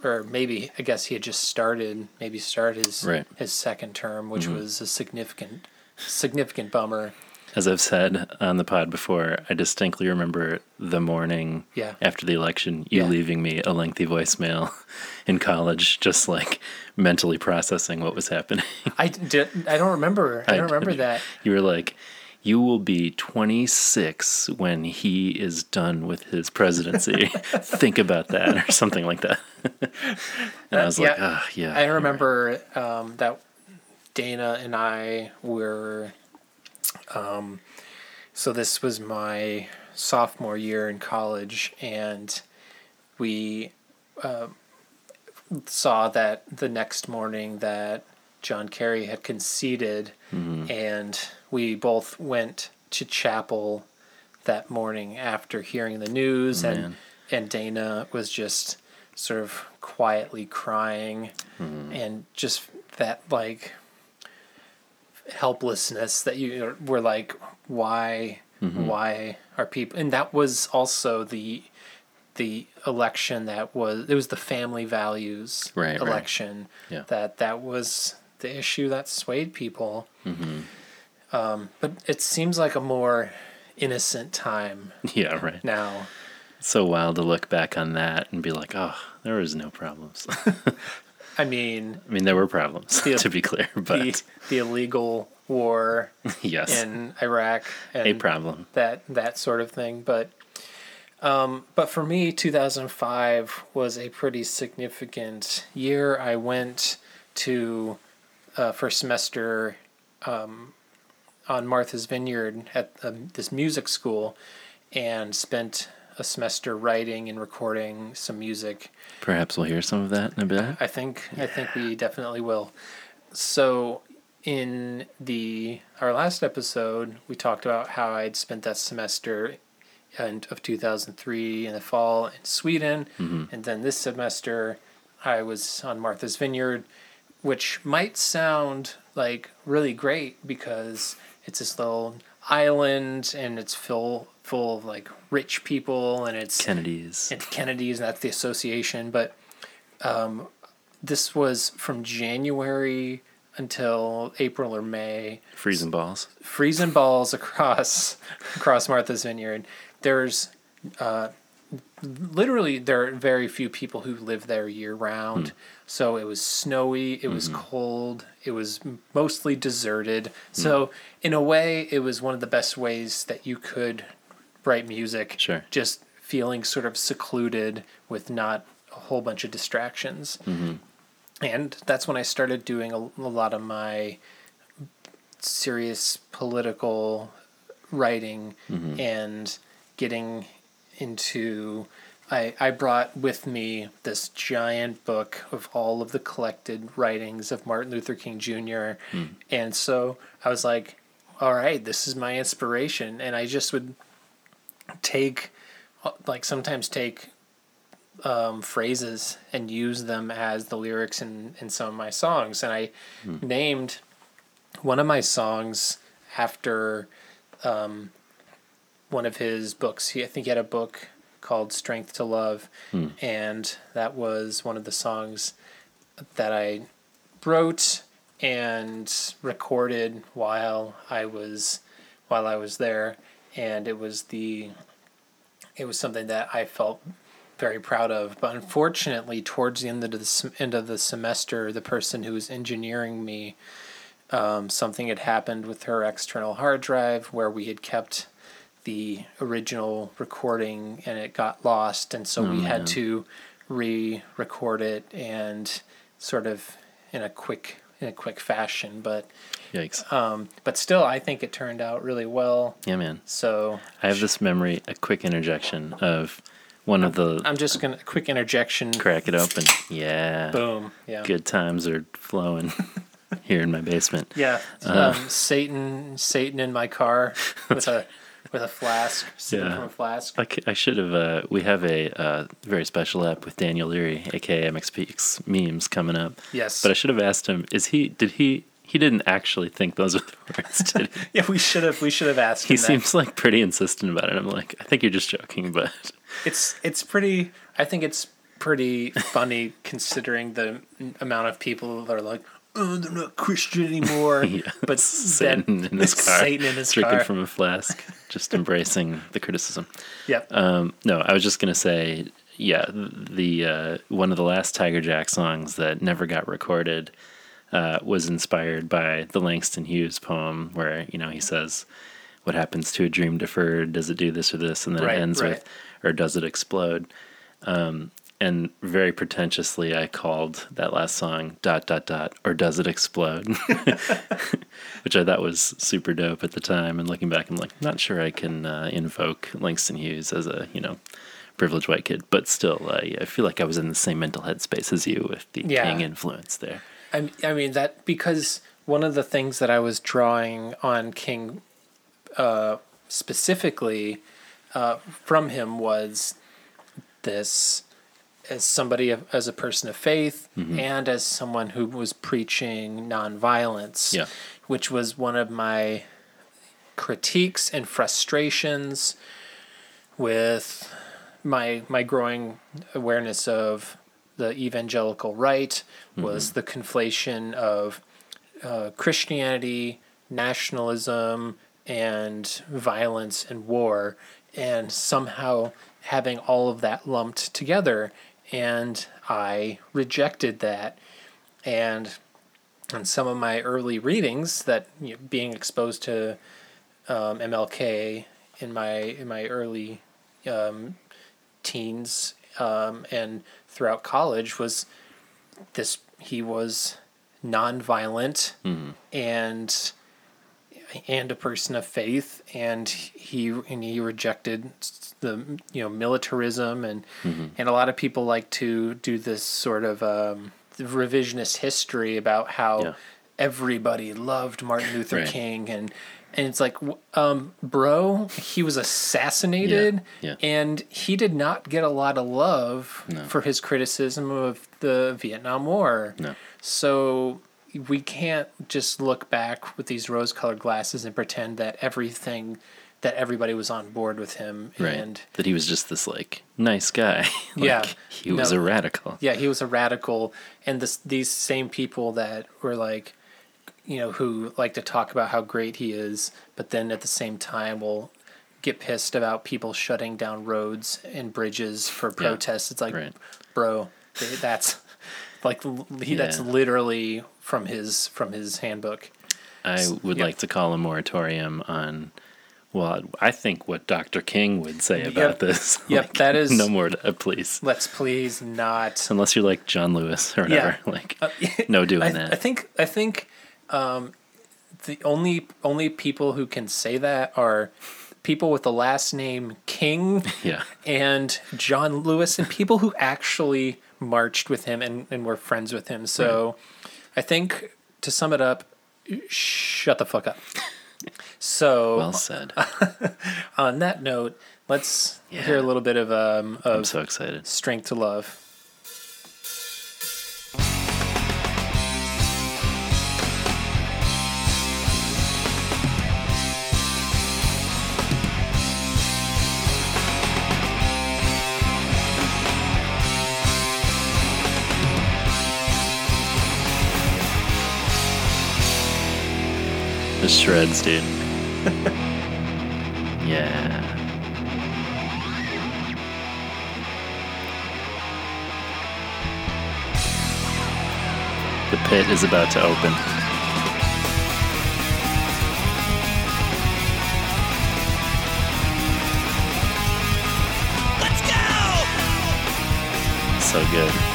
or maybe I guess he had just started maybe started his Right. his second term which was a significant significant bummer As I've said on the pod before, I distinctly remember the morning Yeah. after the election, you Yeah. leaving me a lengthy voicemail in college, just like mentally processing what was happening. I did. I don't remember. I I don't remember that. You were like, you will be 26 when he is done with his presidency. Think about that, or something like that. and I was like, yeah. ah, yeah. I you're right." remember um, that Dana and I were. Um, so this was my sophomore year in college, and we uh, saw that the next morning that John Kerry had conceded, Mm-hmm. and we both went to chapel that morning after hearing the news, and Man. and Dana was just sort of quietly crying, mm-hmm. and just that like helplessness that you were like, why, mm-hmm. why are people? And that was also the the election that was it was the family values Right, right. election Yeah. that that was the issue that swayed people. Um, but it seems like a more innocent time Yeah, right. now. It's so wild to look back on that and be like, oh, there was no problems. I mean, I mean, there were problems, The- to be clear, but the the illegal war yes, in Iraq and a problem. that that sort of thing. But um, but for me, 2005 was a pretty significant year. I went to uh, first semester um, on Martha's Vineyard at um, this music school, and spent a semester writing and recording some music. Perhaps we'll hear some of that in a bit. I think I think we definitely will. So in the our last episode, we talked about how I'd spent that semester and of 2003 in the fall in Sweden, and then this semester I was on Martha's Vineyard, which might sound like really great because it's this little island and it's full full of like rich people and it's Kennedy's. it's Kennedy's and that's the association. But um, this was from January until April or May Freezing balls. freezing balls across across Martha's Vineyard. There's uh, literally there are very few people who live there year round. So it was snowy, it was mm-hmm. cold, it was mostly deserted. Mm. So in a way, it was one of the best ways that you could write music. Sure. Just feeling sort of secluded with not a whole bunch of distractions. Mm-hmm. And that's when I started doing a, a lot of my serious political writing mm-hmm. and getting into I, I brought with me this giant book of all of the collected writings of Martin Luther King Jr. And so I was like, all right, this is my inspiration. And I just would take, like, sometimes take um, phrases and use them as the lyrics in, in some of my songs. And I named one of my songs after um, one of his books. He, I think he had a book called Strength to Love, and that was one of the songs that I wrote and recorded while I was while I was there, and it was the it was something that I felt very proud of. But unfortunately, towards the end of the end of the semester, the person who was engineering me, um, something had happened with her external hard drive where we had kept the original recording and it got lost, and so we man. had to re-record it and sort of in a quick in a quick fashion. But Yikes. um, but still, I think it turned out really well. yeah, man. So I have this memory, a quick interjection of one of the I'm just gonna quick interjection. crack it open. Yeah. Boom. Yeah. Good times are flowing here in my basement. Yeah. Uh. Um, Satan, Satan in my car with a with a flask, sipping Yeah. from a flask. I, I should have. Uh, we have a uh, very special app with Daniel Leary, aka MXPX memes, coming up. Yes. But I should have asked him: Is he? Did he? He didn't actually think those were the words, did he? yeah, we should have we should have asked He him that. seems like pretty insistent about it. I'm like, I think you're just joking, but It's it's pretty. I think it's pretty funny considering the amount of people that are like, "Oh, they're not Christian anymore." yeah, But Satan in his car, Satan in his drinking car. from a flask, just embracing the criticism. Yep. Um, no, I was just gonna say, yeah, the uh, one of the last Tiger Jack songs that never got recorded uh, was inspired by the Langston Hughes poem, where you know he says, "What happens to a dream deferred? Does it do this or this?" And then Right, it ends right. with, "Or does it explode?" Um, and very pretentiously, I called that last song "dot dot dot" or "Does it explode?" which I thought was super dope at the time. And looking back, I'm like, not sure I can uh, invoke Langston Hughes as a you know privileged white kid, but still, uh, yeah, I feel like I was in the same mental headspace as you with the Yeah. King influence there. I, I mean that because one of the things that I was drawing on King, uh, specifically, uh, from him was this as somebody of- as a person of faith and as someone who was preaching nonviolence, Yeah. which was one of my critiques and frustrations with my my growing awareness of the evangelical right was the conflation of uh, Christianity, nationalism, and violence and war, and somehow having all of that lumped together. And I rejected that. And in some of my early readings, that you know, being exposed to um, MLK in my in my early um, teens um, and throughout college was this he was nonviolent and and a person of faith and he and he rejected the you know militarism and and a lot of people like to do this sort of um, revisionist history about how Yeah. everybody loved Martin Luther Right. King and and it's like, um, bro, he was assassinated, Yeah, yeah. and he did not get a lot of love No. for his criticism of the Vietnam War. No. So we can't just look back with these rose-colored glasses and pretend that everything that everybody was on board with him Right. and that he was just this like nice guy. like, Yeah. He was No. a radical. yeah he was a radical and this these same people that were like you know who like to talk about how great he is but then at the same time will get pissed about people shutting down roads and bridges for protests it's like Right. bro that's like he, that's literally from his from his handbook I would yeah. like to call a moratorium on. Well, I think what Dr. King would say about Yep. this. Yep, that is- no more, uh, please. let's please not Unless you're like John Lewis or Yeah. whatever, like Uh, no doing I, that. I think I think um, the only only people who can say that are people with the last name King yeah, and John Lewis and people who actually marched with him and, and were friends with him. So I think to sum it up, shut the fuck up. So well said. on that note, let's Yeah. hear a little bit of um I'm of so excited. strength to love. Shreds, dude. yeah. The pit is about to open. Let's go! So good.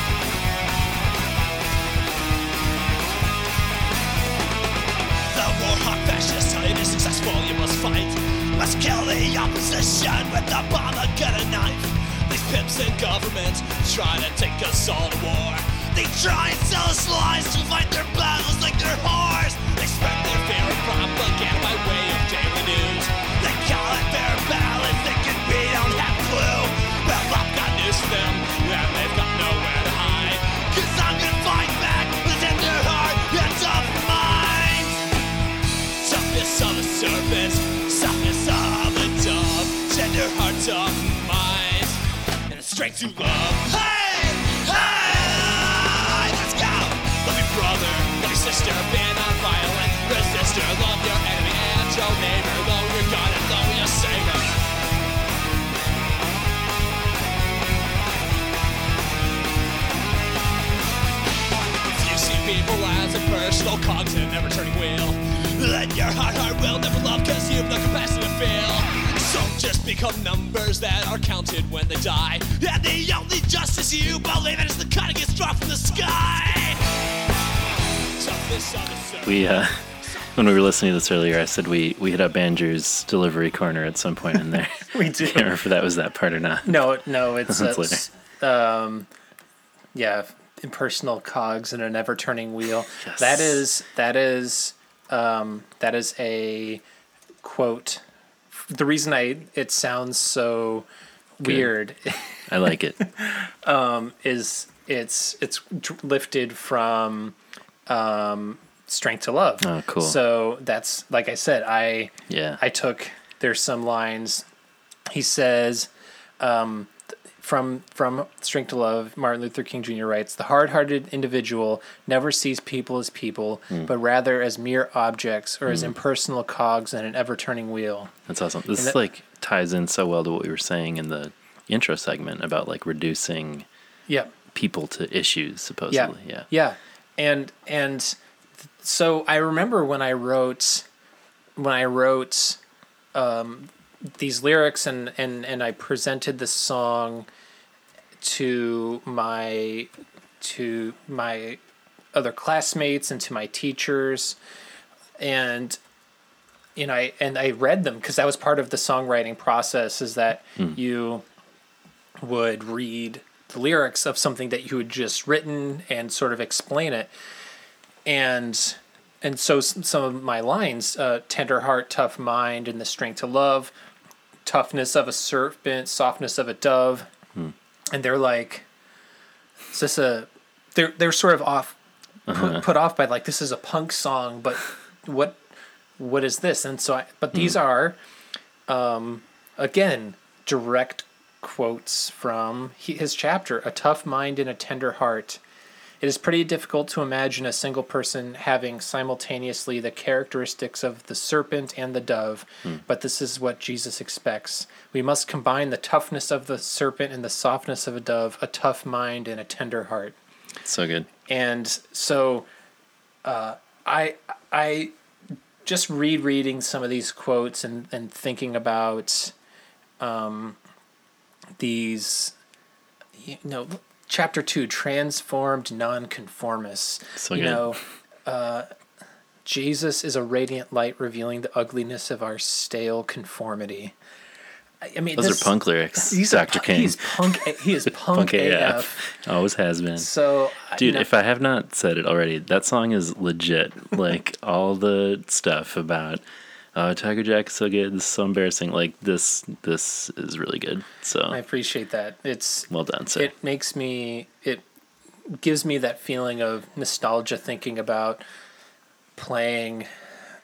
Opposition with a bomb, a gun, a knife. These pimps in government try to take us all to war. They try and sell us lies to fight their battles like they're whores. They spread their fear and propaganda by way of mind, and the strength to love. Hey, hey, let's go. Love your brother, love your sister, be non-violent resistor. Love your enemy and your neighbor, though you're God and though you're Savior. If you see people as a personal in a never turning wheel, then your heart, heart will never love because you've no capacity to feel. So just become numbers that are counted when they die. And the only justice you believe in is the kind that gets dropped from the sky. Toughness of the serpent. We uh when we were listening to this earlier, I said we we hit up Andrew's delivery corner at some point in there. We do. I can't remember if that was that part or not. No, no, it's, That's it's um, yeah, impersonal cogs in an ever turning wheel. Yes. That is that is um, that is a quote. The reason I it sounds so weird I like it. is it's it's lifted from um, Strength to Love. Oh, cool. So that's like I said, I Yeah. I took there's some lines. He says, um, from from Strength to Love, Martin Luther King Jr. writes, "The hard-hearted individual never sees people as people, Hmm. but rather as mere objects or as impersonal cogs in an ever-turning wheel." That's awesome. This that- like ties in so well to what we were saying in the intro segment about like reducing Yeah, people to issues supposedly. Yeah. yeah, and and so I remember when I wrote when I wrote um, these lyrics and and and I presented the song to my to my other classmates and to my teachers. And you know I and I read them because that was part of the songwriting process is that you would read the lyrics of something that you had just written and sort of explain it. And and so some of my lines, uh, tender heart, tough mind, and the strength to love, toughness of a serpent, softness of a dove, and they're like, is this a? They're they're sort of off, put, put off by like this is a punk song, but what what is this? And so, I, but these are, um, again, direct quotes from his chapter: "A tough mind and a tender heart." It is pretty difficult to imagine a single person having simultaneously the characteristics of the serpent and the dove, but this is what Jesus expects. We must combine the toughness of the serpent and the softness of a dove, a tough mind and a tender heart So good. and so uh, I I just rereading some of these quotes and, and thinking about um, these you know chapter two transformed nonconformists So you good. know uh, Jesus is a radiant light revealing the ugliness of our stale conformity. I mean, Those this- are punk lyrics, He's Dr. King. He's punk. He is punk, Punk AF. AF. Always has been. So, Dude, know, if I have not said it already, that song is legit. like all the stuff about uh, Tiger Jack is so good. This is so embarrassing. Like this, this is really good. So I appreciate that. It's well done, sir. it makes me it gives me that feeling of nostalgia thinking about playing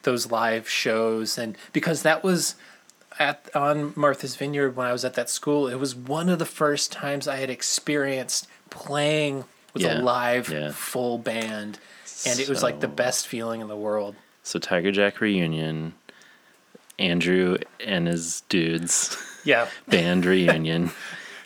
those live shows and because that was at on Martha's Vineyard when I was at that school it was one of the first times I had experienced playing with Yeah, a live yeah. full band and it was like the best feeling in the world. so Tiger Jack reunion, Andrew and his dudes Yeah. band reunion,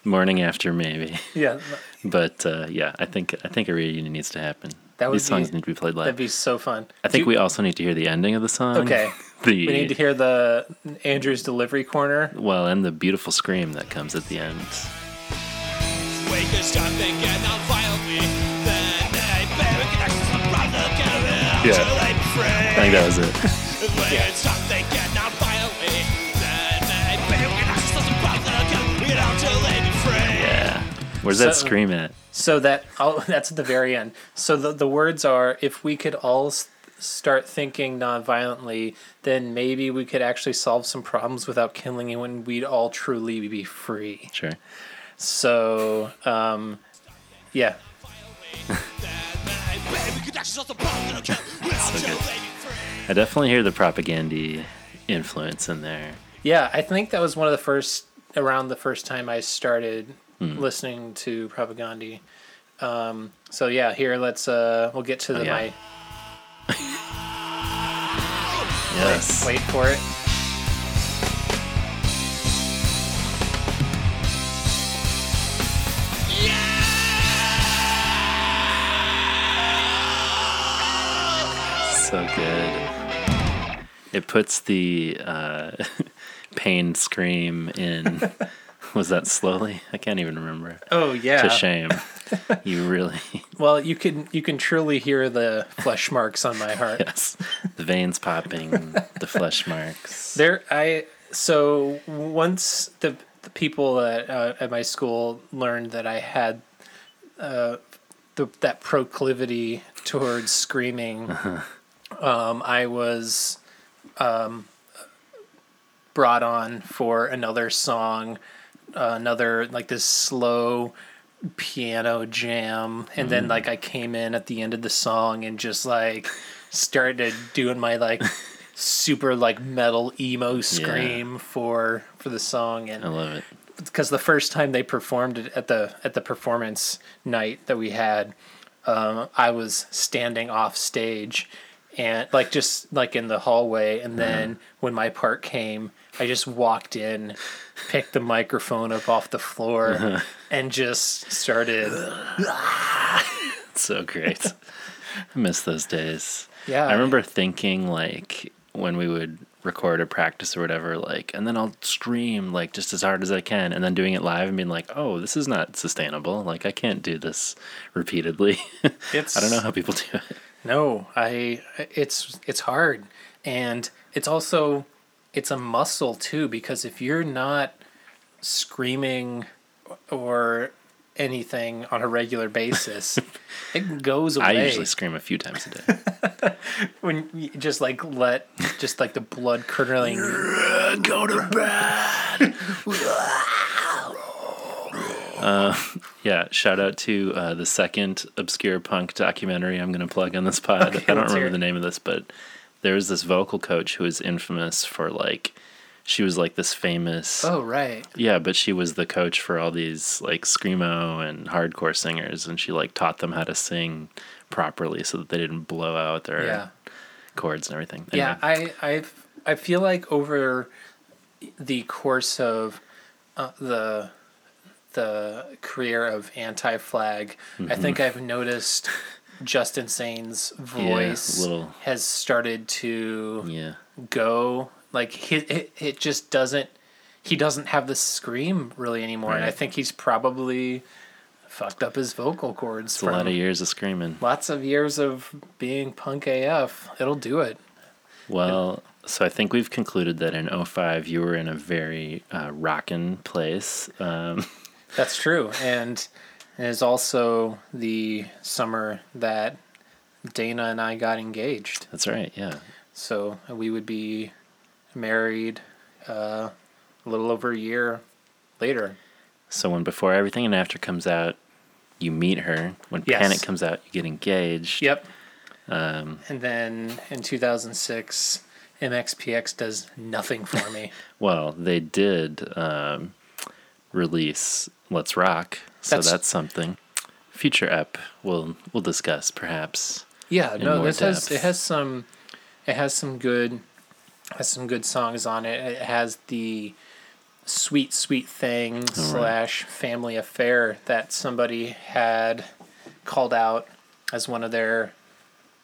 morning after maybe. Yeah. But uh, yeah, I think I think a reunion needs to happen. That would These songs be- need to be played live. That'd be so fun. I think Do- we also need to hear the ending of the song. Okay. The we need to hear the Andrew's delivery corner. well, and the beautiful scream that comes at the end. We could start thinking now violently. Then a baby can access the brother, get around Yeah. till they be free. I think that was it. We Where's that So- scream at? So that oh, that's at the very end. So the the words are: if we could all s- start thinking non-violently, then maybe we could actually solve some problems without killing anyone. We'd all truly be free. Sure. So, um, yeah, Then a baby can access the brother, get around till good. they be free. I definitely hear the propaganda influence in there. yeah. I think that was one of the first around the first time I started listening to propaganda. Um, so yeah, here let's uh, we'll get to the yeah. my Yes. wait for it. So good. It puts the uh, pained scream in. Was that slowly? I can't even remember. Oh yeah. To shame. You really, Well, you can you can truly hear the flesh marks on my heart. yes. The veins popping, the flesh marks. There, I so once the the people at uh, at my school learned that I had uh, the that proclivity towards screaming, um, I was um, brought on for another song, uh, another like this slow piano jam. And then like I came in at the end of the song and just like started doing my like super like metal emo scream for for the song. And I love it. because the first time they performed it at the at the performance night that we had um, I was standing off stage and like just like in the hallway. And then when my part came I just walked in picked the microphone up off the floor uh-huh. and just started So great. I miss those days. Yeah. I remember thinking like when we would record or practice or whatever, like, and then I'll scream like just as hard as I can, and then doing it live and being like, oh, this is not sustainable. Like, I can't do this repeatedly. It's- I don't know how people do it. No, I it's it's hard and it's also it's a muscle too because if you're not screaming or anything on a regular basis, it goes away. I usually scream a few times a day. when you just like let just like the blood curdling. Go to bed. uh, yeah, shout out to uh, the second obscure punk documentary I'm going to plug on this pod. Okay, I don't hear remember the name of this, but there was this vocal coach who was infamous for like, she was like this famous. Oh right. Yeah, but she was the coach for all these like screamo and hardcore singers, and she like taught them how to sing properly so that they didn't blow out their Yeah. cords and everything. Yeah, Anyway, I I I feel like over the course of uh, the the career of Anti Flag, I think I've noticed Justin Sane's voice little- has started to yeah, go like he, it, it just doesn't he doesn't have the scream really anymore and i think he's probably fucked up his vocal cords it's a lot of years of screaming. lots of years of being punk af it'll do it Well, so I think we've concluded that in 05 you were in a very uh, rockin' place. Um, that's true and it is also the summer that dana and i got engaged that's right, yeah. so we would be married uh, a little over a year later So when Before Everything and After comes out, you meet her. When Yes. Panic comes out, you get engaged. Yep. Um, And then in 2006, MXPX does nothing for me. well, they did um, release Let's Rock, so That's- that's, something. Future app we'll we'll discuss perhaps. yeah, no, this has it has some it has some good has some good songs on it. It has the sweet sweet thing slash family affair that somebody had called out as one of their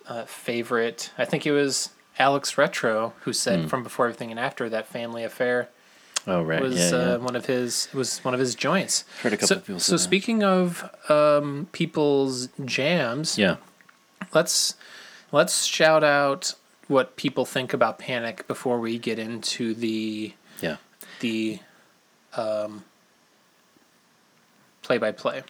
uh, favorite. I think it was Alex Retro who said Hmm. from before everything and after that family affair Oh right, was yeah, yeah. Uh, one of his was one of his joints. Heard a couple so, of people So that. speaking of um, people's jams, yeah. let's let's shout out what people think about Panic before we get into the Yeah. the um, play by play.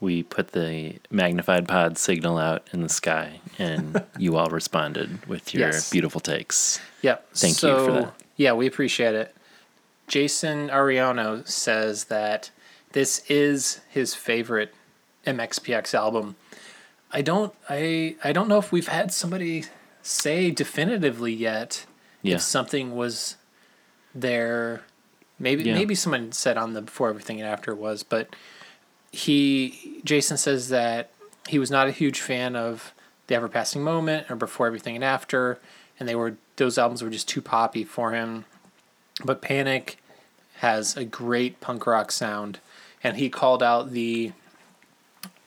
We put the magnified pod signal out in the sky, and you all responded with your Yes. beautiful takes. Yep. Thank you for that. Yeah, we appreciate it. Jason Ariano says that this is his favorite MXPX album. I don't I I don't know if we've had somebody say definitively yet Yeah. if something was there maybe Yeah. maybe someone said on the before everything and after was but he Jason says that he was not a huge fan of the ever passing moment or before everything and after and they were those albums were just too poppy for him but panic has a great punk rock sound and he called out the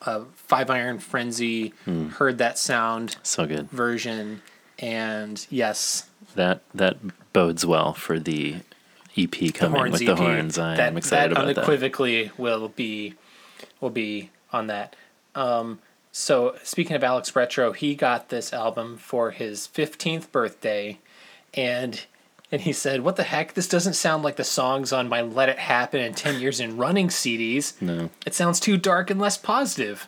uh, five iron frenzy heard that sound So good. version and yes That that bodes well for the EP coming horns with EP, the horns. I that, am excited that about that. unequivocally will be will be on that. Um, so speaking of Alex Retro, he got this album for his fifteenth birthday, and and he said, "What the heck? This doesn't sound like the songs on my Let It Happen and Ten Years and Running CDs. No. It sounds too dark and less positive."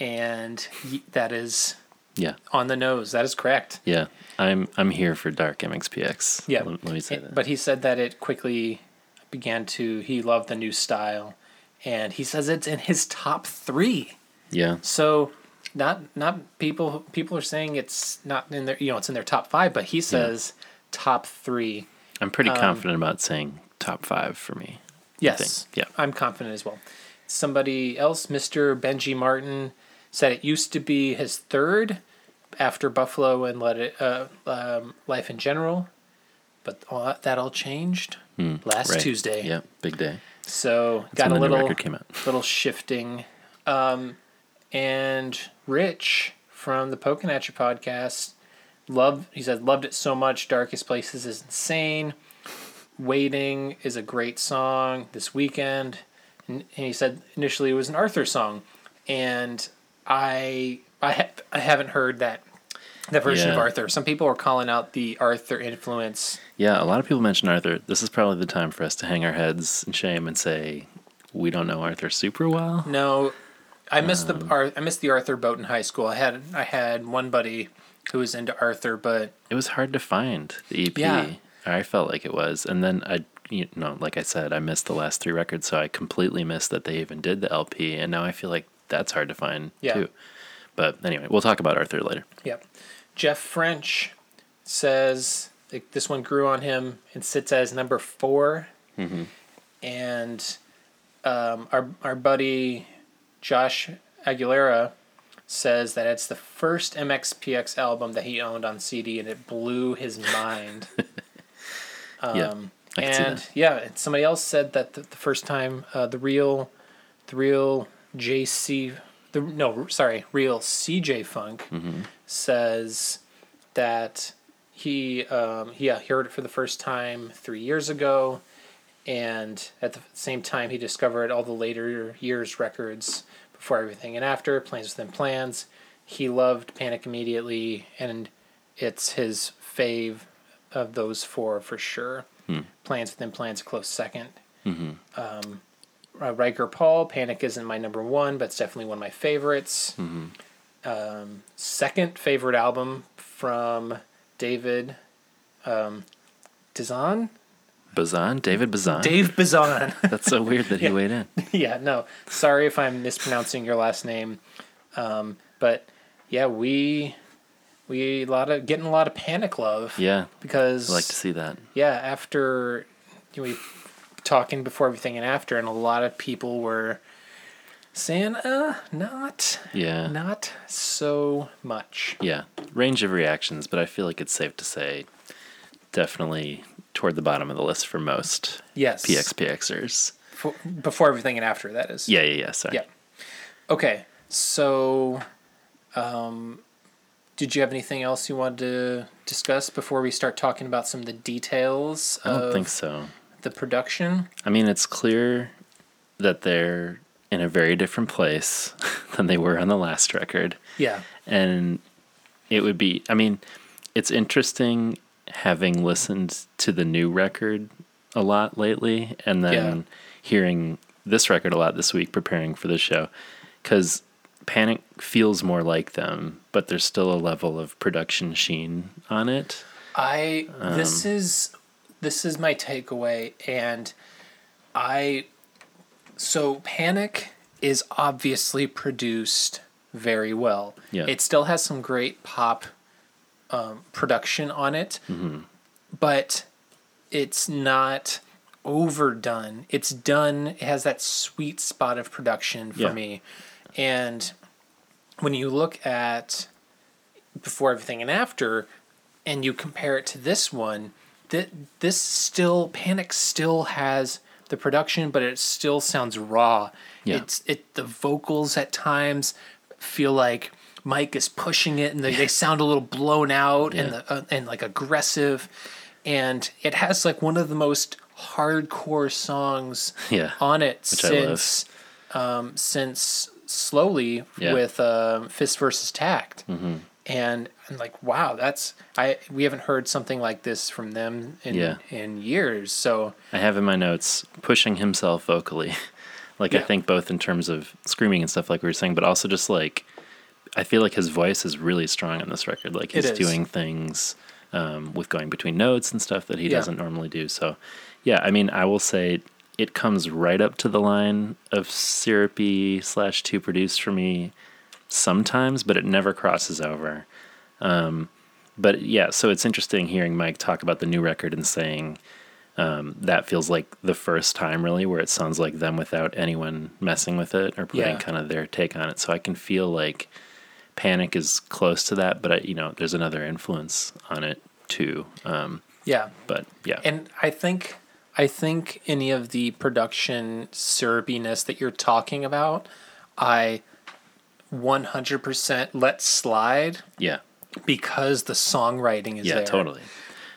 And that is Yeah. on the nose. That is correct. Yeah. I'm I'm here for Dark MXPX. Yeah. Let, let me say that. But he said that it quickly began to, he loved the new style. And he says it's in his top three. yeah. So not, not people, people are saying it's not in their, you know, it's in their top five, but he says top three. I'm pretty Um, confident about saying top five for me. Yes. yeah. I'm confident as well. Somebody else, Mr. Benji Martin, said it used to be his third after Buffalo and Let It, uh, um, Life in General, but all, that all changed last Hmm, Right. Tuesday. Yeah. Big day. So That's got a when the new little came out. little shifting. Um, and Rich from the Pokinatcha podcast loved he said loved it so much. Darkest Places is insane. Waiting is a great song this weekend. And and he said initially it was an Arthur song. And I I ha- I haven't heard that that version of Arthur. Some people are calling out the Arthur influence. Yeah. A lot of people mention Arthur. This is probably the time for us to hang our heads in shame and say we don't know Arthur super well. No, I missed Um, the I missed the Arthur boat in high school. I had I had one buddy who was into Arthur, but It was hard to find the EP. Yeah. I felt like it was, and then I, you know, like I said, I missed the last three records, so I completely missed that they even did the LP, and now I feel like that's hard to find Yeah. too. But anyway, we'll talk about Arthur later. Yep. Jeff French says like, this one grew on him and sits as number 4 And um, our our buddy Josh Aguilera says that it's the first MXPX album that he owned on CD, and it blew his mind. yeah, Um, see and yeah, somebody else said that the, the first time uh, the real, the real JC, the no, sorry, real CJ Funk Mm-hmm. says that he, um, yeah, he heard it for the first time three years ago, and at the same time he discovered all the later years records before everything and after plans within plans. He loved Panic immediately, and it's his fave of those four for sure. Plans within plans, close 2nd Um, uh, Riker Paul, Panic isn't my number one, but it's definitely one of my favorites. Um, second favorite album from David um, Dizon? Bazan, David Bazan. Dave Bazan. That's so weird that he weighed in. yeah, no. Sorry if I'm mispronouncing your last name. Um, but yeah, we we a lot of getting a lot of panic love. Yeah, Because I like to see that. yeah, after you know, we talking before everything and after, and a lot of people were saying, "Uh, not, Yeah, not so much." yeah, range of reactions, but I feel like it's safe to say, definitely toward the bottom of the list for most Yes, PXPXers. For, before everything and after that is. Yeah, yeah, yeah. Sorry. Yeah. Okay, so, um, did you have anything else you wanted to discuss before we start talking about some of the details I don't of think so. the production? I mean, it's clear that they're in a very different place than they were on the last record. Yeah, And it would be, I mean, it's interesting having listened to the new record a lot lately and then Yeah. hearing this record a lot this week preparing for the show because Panic feels more like them, but there's still a level of production sheen on it. I Um, this is this is my takeaway, and I so Panic is obviously produced very well. Yeah. It still has some great pop um, production on it, Mm-hmm. but it's not overdone. It's done. It has that sweet spot of production for Yeah. me, and when you look at before everything and after, and you compare it to this one, that this still Panic still has the production, but it still sounds raw. Yeah. It's it the vocals at times feel like Mike is pushing it, and they, they sound a little blown out and the, uh, and like aggressive, and it has like one of the most hardcore songs Yeah. on it Which since um, since slowly Yeah. with um, Fist versus Tact, mm-hmm. and I'm like, wow, that's I we haven't heard something like this from them in Yeah. in years. So I have in my notes pushing himself vocally. like I think both in terms of screaming and stuff like we were saying, but also just like I feel like his voice is really strong on this record. Like he's doing things um, with going between notes and stuff that he Yeah. doesn't normally do. So yeah, I mean I will say it comes right up to the line of syrupy slash two produced for me sometimes, but it never crosses over. Um, but yeah, so it's interesting hearing Mike talk about the new record and saying um, that feels like the first time really where it sounds like them without anyone messing with it or putting Yeah. kind of their take on it. So I can feel like Panic is close to that, but I, you know, there's another influence on it too. Um, yeah, but yeah, and I think I think any of the production syrupiness that you're talking about, I 100% let slide yeah, because the songwriting is yeah, there. totally.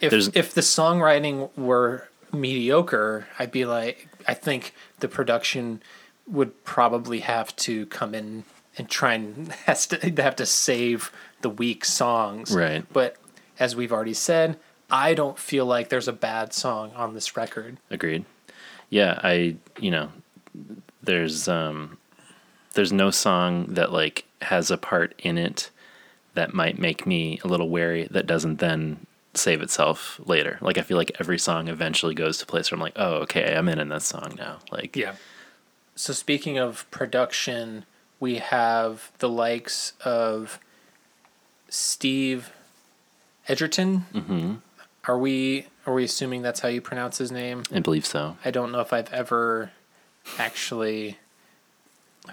if There's- if the songwriting were mediocre, I'd be like, I think the production would probably have to come in and try and has to have to save the weak songs. Right. But as we've already said, I don't feel like there's a bad song on this record. Agreed. Yeah, I you know, there's um there's no song that like has a part in it that might make me a little wary that doesn't then save itself later. Like I feel like every song eventually goes to a place where I'm like, oh, okay, I'm in in this song now. Like, Yeah. So speaking of production, we have the likes of Steve Egerton. Mm-hmm. Are we are we assuming that's how you pronounce his name? I believe so. I don't know if I've ever actually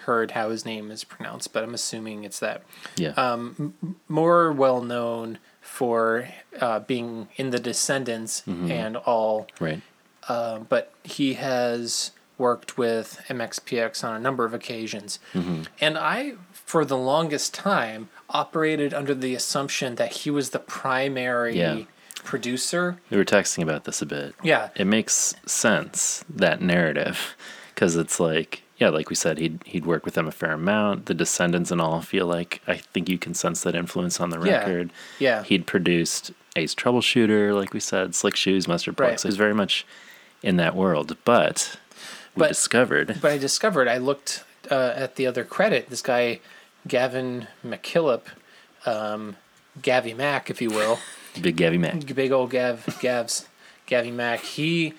heard how his name is pronounced, but I'm assuming it's that. Yeah. Um, More well known for uh, being in the Descendents and all right. uh, but he has worked with MXPX on a number of occasions. Mm-hmm. And I, for the longest time, operated under the assumption that he was the primary Yeah. producer. We were texting about this a bit. Yeah. It makes sense that narrative because it's like yeah, like we said, he'd he'd work with them a fair amount. The Descendents and all feel like I think you can sense that influence on the record. Yeah. yeah. He'd produced Ace Troubleshooter, like we said, Slick Shoes, Mustard Plug. Right. So he's very much in that world. But But- discovered But I discovered, I looked uh, at the other credit, this guy, Gavin MacKillop, um, Gavi Mac, if you will. Big Gabby Mac. big old Gav Gavs Gavi Mac. He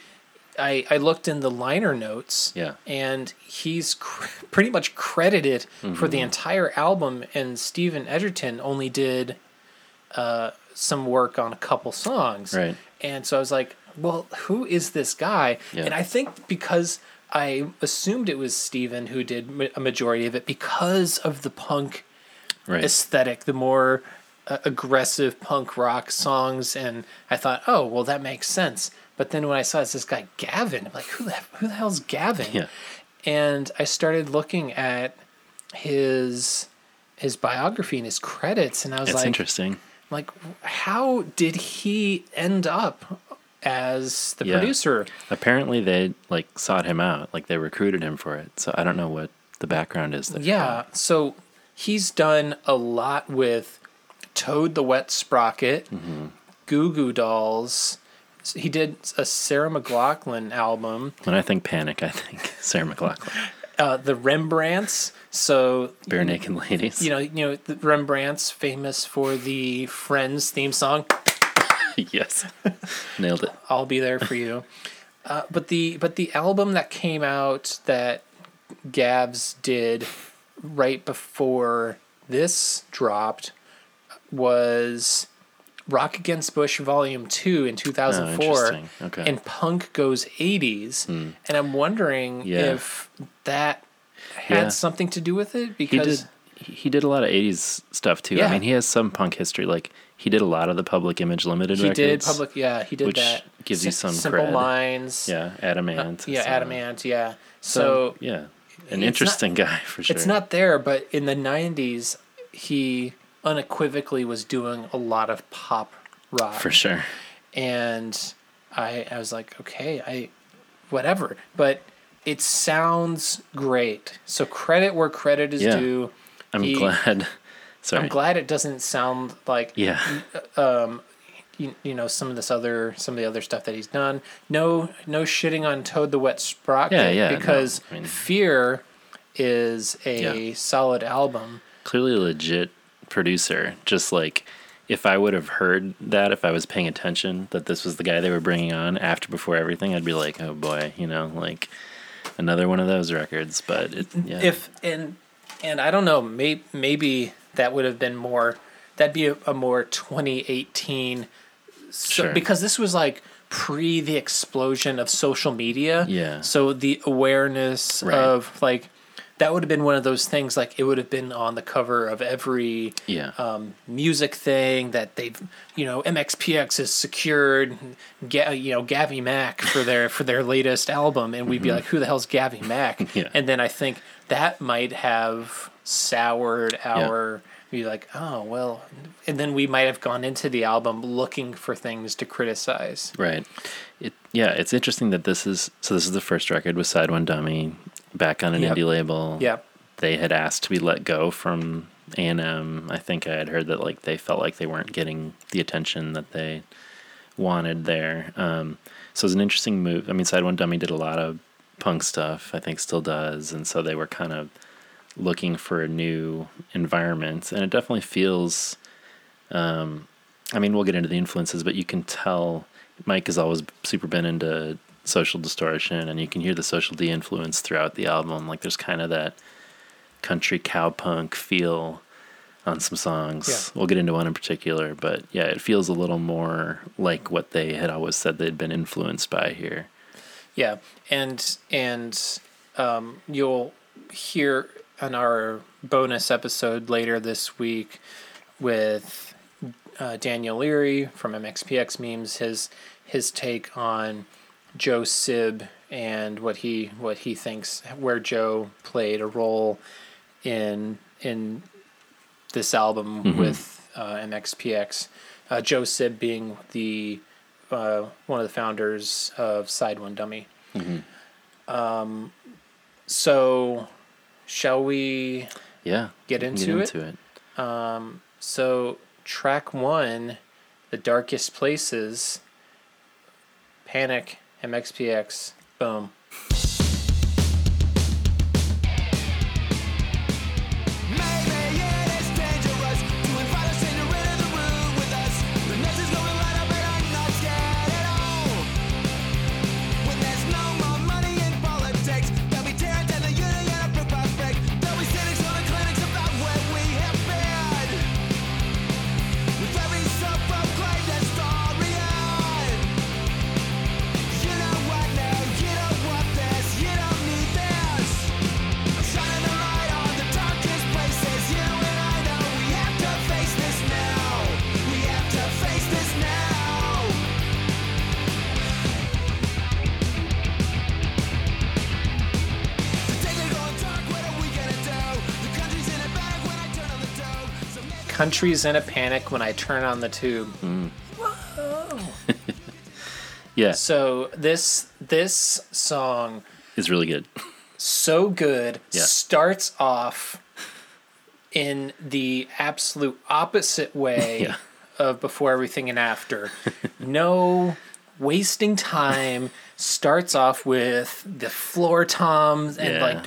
I I looked in the liner notes. Yeah. And he's cr- pretty much credited for Mm-hmm. the entire album and Steven Egerton only did uh some work on a couple songs. Right. And so I was like, well, who is this guy? Yeah. And I think because I assumed it was Steven who did a majority of it because of the punk Right. aesthetic, the more uh, aggressive punk rock songs, and I thought, oh, well, that makes sense. But then when I saw it's this guy Gavin, I'm like, who the who the hell's Gavin? Yeah. And I started looking at his his biography and his credits, and I was It's like, interesting. like, how did he end up as the Yeah. producer? Apparently they like sought him out, like they recruited him for it. So I don't know what the background is there. Yeah, so he's done a lot with Toad the Wet Sprocket, Mm-hmm. Goo Goo Dolls. He did a Sarah McLachlan album, When I think panic, I think Sarah McLachlan. uh, the Rembrandts. So Barenaked Ladies. you know, you know, the Rembrandts famous for the Friends theme song. yes. Nailed it. I'll be there for you. Uh, but the but the album that came out that Gabs did right before this dropped was Rock Against Bush Volume Two in two thousand four, Oh, interesting. Okay. And Punk Goes eighties, hmm. and I'm wondering Yeah. if that had Yeah. something to do with it because He did he he did a lot of 80s stuff too. Yeah. I mean, he has some punk history. Like he did a lot of the Public Image Limited he records. did public yeah he did which that gives you Sim- some simple cred. minds Yeah, Adam Ant. Uh, yeah so- Adam Ant yeah So, so yeah, an it's not- interesting guy for sure. It's not there, but in the '90s, he unequivocally was doing a lot of pop rock, for sure. and I, I was like, okay, I, whatever, but it sounds great. So credit where credit is Yeah. due. I'm He- glad. Sorry. I'm glad it doesn't sound like Yeah. Uh, um, you, you know some of this other some of the other stuff that he's done. No no shitting on Toad the Wet Sprocket Yeah, yeah, no, because I mean- Fear is a Yeah. solid album. Clearly legit producer. Just like if I would have heard that, if I was paying attention that this was the guy they were bringing on after before everything, I'd be like, oh boy, you know, like another one of those records. But it, yeah. if and and I don't know, maybe maybe that would have been more. That'd be a, a more 2018. So, Sure. Because this was like pre the explosion of social media. Yeah. So the awareness Right. of like that would have been one of those things. Like it would have been on the cover of every yeah. um, music thing that they've you know MXPX has secured Ga- you know Gavi Mac for their for their latest album and we'd be like who the hell's Gavi Mac Mm-hmm. Yeah. and then I think that might have soured our be like oh well and then we might have gone into the album looking for things to criticize Right. It yeah, it's interesting that this is so this is the first record with Side One Dummy back on an Yep. indie label. Yep. They had asked to be let go from A&M. I think I had heard that like they felt like they weren't getting the attention that they wanted there. Um, so it was an interesting move. I mean, Side One Dummy did a lot of punk stuff. I think still does, and so they were kind of looking for a new environment, and it definitely feels. Um, I mean, we'll get into the influences, but you can tell Mike has always super been into social distortion, and you can hear the social D influence throughout the album. Like there's kind of that country cowpunk feel on some songs. Yeah. We'll get into one in particular, but yeah, it feels a little more like what they had always said they'd been influenced by here. Yeah, and and um, you'll hear on our bonus episode later this week with uh, Daniel Leary from MXPX memes his his take on Joe Sib and what he what he thinks where Joe played a role in in this album with uh, MXPX. Uh, Joe Sib being the uh, one of the founders of Side One Dummy. Um, so, shall we? Yeah, Get we can into it? into it. Um, so, track one, The Darkest Places, Panic, MXPX, boom. Country's in a panic when I turn on the tube. Whoa! Yeah, So this this song is really good. so good Yeah. starts off in the absolute opposite way Yeah. of before everything and after. no wasting time. Starts off with the floor toms and Yeah. like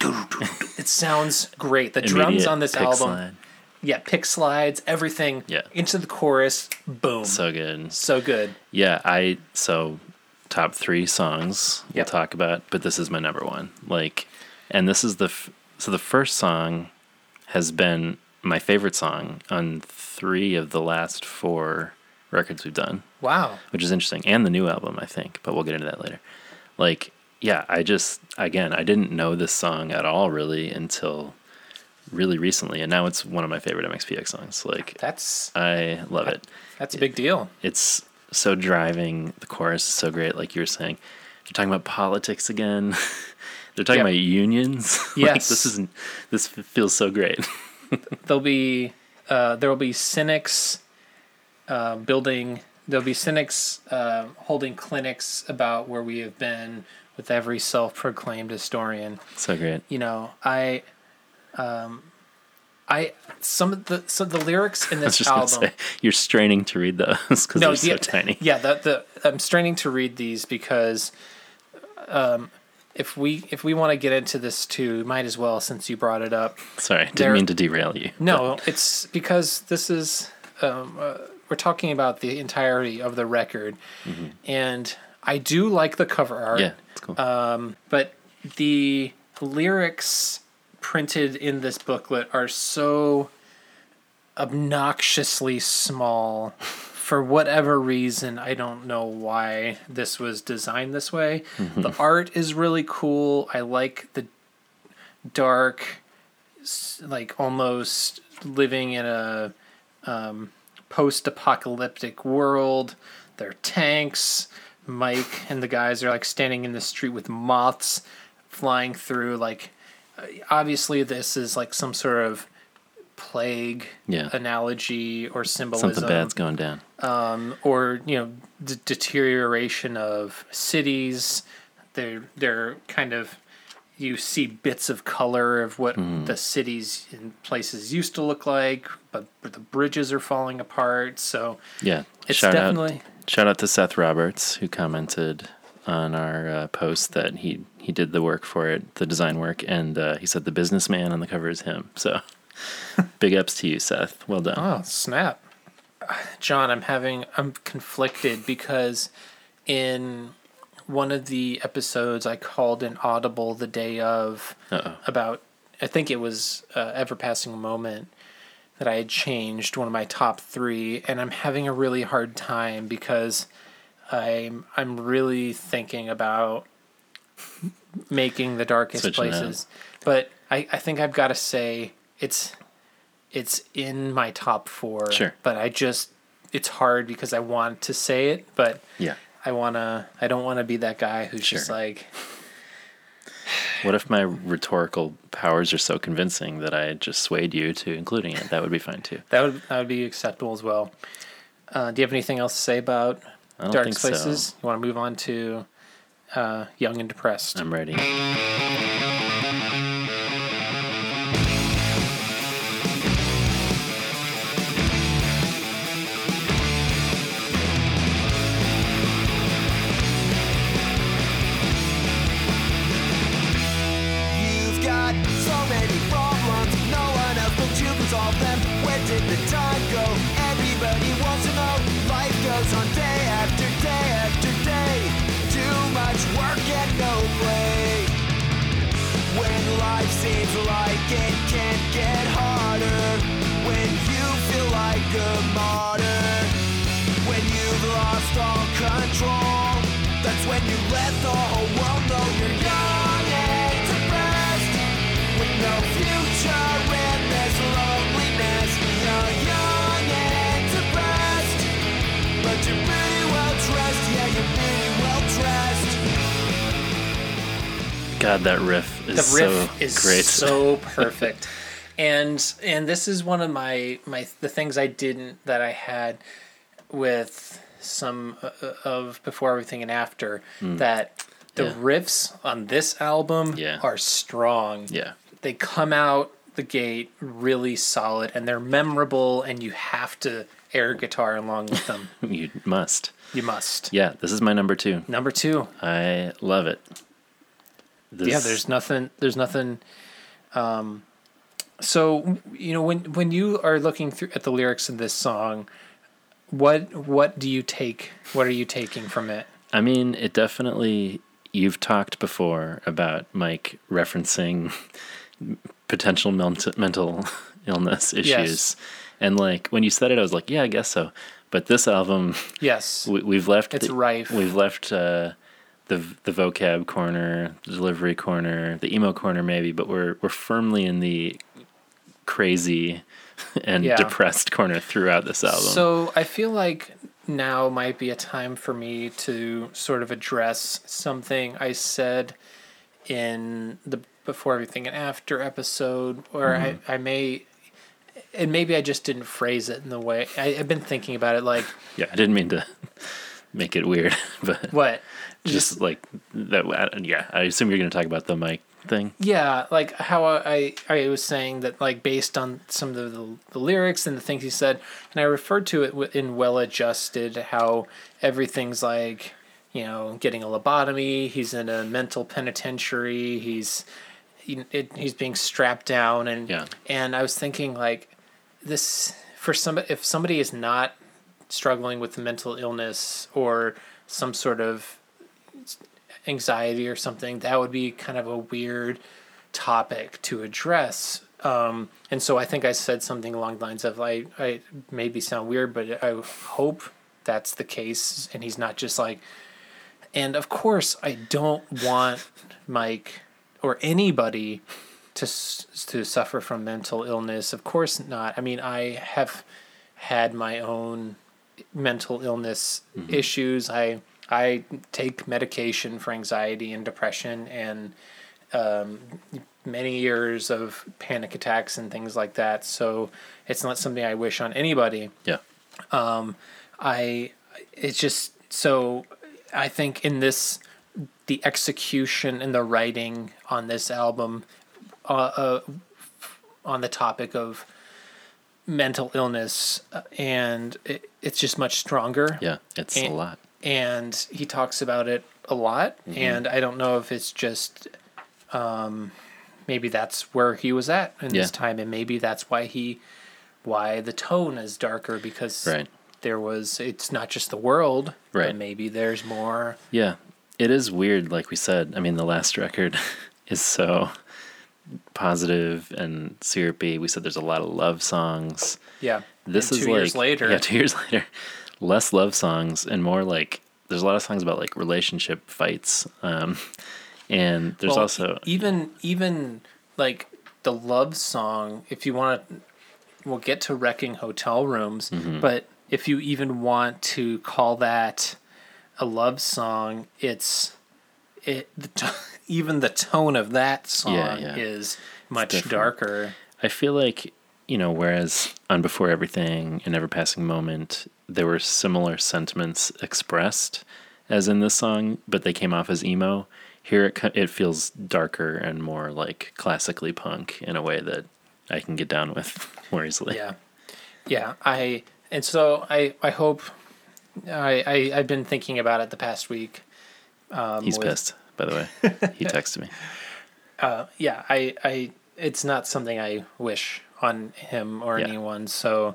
it sounds great. The drums on this album, slide. Yeah, pick slides, everything. Yeah. into the chorus, boom, so, good. so good. Yeah, I so top three songs we'll talk about, but this is my number one. Like, and this is the f- so the first song has been my favorite song on three of the last four records we've done, Wow, which is interesting, and the new album I think, but we'll get into that later. Like, yeah, I just again I didn't know this song at all really until really recently, and now it's one of my favorite MXPX songs. Like, that's I love it that's a big deal. it's so driving. The chorus is so great, like you were saying. They're talking about politics again. They're talking Yep. about unions. like, Yes. this isn't. This feels so great. there'll be uh, there will be cynics uh, building there'll be cynics uh, holding clinics about where we have been with every self-proclaimed historian so great. you know i um, i some of the so the lyrics in I this just album say you're straining to read those because they're so yeah, tiny. yeah the, the i'm straining to read these because um, if we if we want to get into this too might as well since you brought it up Sorry, didn't They're- mean to derail you. No, it's because this is um, uh, we're talking about the entirety of the record, and I do like the cover art. Yeah, it's cool. Um, but the lyrics printed in this booklet are so obnoxiously small. For whatever reason, I don't know why this was designed this way. The art is really cool. I like the dark, like almost living in a um, post-apocalyptic world. There are tanks. Mike and the guys are like standing in the street with moths flying through. Like, Uh, obviously, this is like some sort of plague Yeah. analogy or symbolism Something bad's going down. Um, or you know d- deterioration of cities they're they're kind of you see bits of color of what hmm. the cities and places used to look like but, but the bridges are falling apart so Yeah. it's shout definitely out shout out to Seth Roberts who commented on our uh, post that he he did the work for it, the design work, and uh, he said the businessman on the cover is him. So big ups to you, Seth. Well done. Oh, snap. John, I'm having I'm conflicted because in one of the episodes I called an audible the day of Uh-oh. about I think it was uh, ever passing moment that I had changed one of my top 3 and I'm having a really hard time because I'm I'm really thinking about making the darkest Switching places. But I, I think I've got to say it's it's in my top four. Sure. But I just it's hard because I want to say it, but Yeah. I wanna I don't wanna be that guy who's just like What if my rhetorical powers are so convincing that I just swayed you to including it? That would be fine too. that would that would be acceptable as well. Uh, do you have anything else to say about Dark think so. Places? You want to move on to uh, Young and Depressed? I'm ready. You've got so many problems, no one else you solve them. Where did the time go? Everybody wants to know. Life goes on day after day seems like it can't get harder. When you feel like a martyr. When you've lost all control. That's when you let the whole world know you're young and depressed. With no future God, that riff is the riff so is great. so perfect and and this is one of my my the things i didn't that i had with some uh, of before everything and after that the. Yeah. riffs on this album Yeah. are strong yeah. they come out the gate really solid and they're memorable and you have to air guitar along with them You must. you must Yeah, this is my number two. number two I love it. This, yeah there's nothing there's nothing um so you know when when you are looking through at the lyrics of this song what what do you take what are you taking from it I mean, it definitely. You've talked before about Mike referencing potential ment- mental illness issues, Yes. and like when you said it, I was like, yeah, I guess so. But this album, yes we, we've left. It's the- rife. We've left uh, the the vocab corner, the delivery corner, the emo corner, maybe, but we're we're firmly in the crazy and Yeah. depressed corner throughout this album. so i feel like now might be a time for me to sort of address something i said in the before everything and after episode or Mm-hmm. I, I may and maybe i just didn't phrase it in the way I, i've been thinking about it like yeah, I didn't mean to make it weird, but what just like that. Yeah, I assume you're going to talk about the mic thing. Yeah, like how I I was saying that like based on some of the, the lyrics and the things he said, and I referred to it in Well Adjusted how everything's like you know getting a lobotomy. He's in a mental penitentiary. He's he, it, he's being strapped down and Yeah. and I was thinking like this for some if somebody is not struggling with mental illness or some sort of anxiety or something, that would be kind of a weird topic to address. Um, and so I think I said something along the lines of like, I maybe sound weird, but I hope that's the case. And he's not just like, and of course, I don't want Mike or anybody to to suffer from mental illness. Of course not. I mean, I have had my own mental illness issues. I I take medication for anxiety and depression and um, many years of panic attacks and things like that. So it's not something I wish on anybody. Yeah, I it's just so I think in this the execution and the writing on this album uh, uh, on the topic of mental illness uh, and it, it's just much stronger yeah, it's a lot. And he talks about it a lot. Mm-hmm. And I don't know if it's just um, maybe that's where he was at in Yeah. this time, and maybe that's why he why the tone is darker because Right. there was it's not just the world, Right. Maybe there's more. Yeah, it is weird. Like we said, I mean, the last record is so positive and syrupy. We said there's a lot of love songs. Yeah, This And is two like years later. Yeah, two years later, less love songs and more like there's a lot of songs about like relationship fights. Um, and there's Well, also even even like the love song. If you want to, we'll get to wrecking hotel rooms. Mm-hmm. But if you even want to call that a love song, it's it. The t- even the tone of that song Yeah, yeah. is much darker. I feel like, you know, whereas on Before Everything and Ever Passing Moment, there were similar sentiments expressed as in this song, but they came off as emo. Here it, it feels darker and more like classically punk in a way that I can get down with more easily. Yeah, yeah. I and so I I hope. I, I I've been thinking about it the past week. Um, He's with- pissed, by the way. he texted me. uh, yeah, I, I, it's not something I wish on him or Yeah. anyone. So,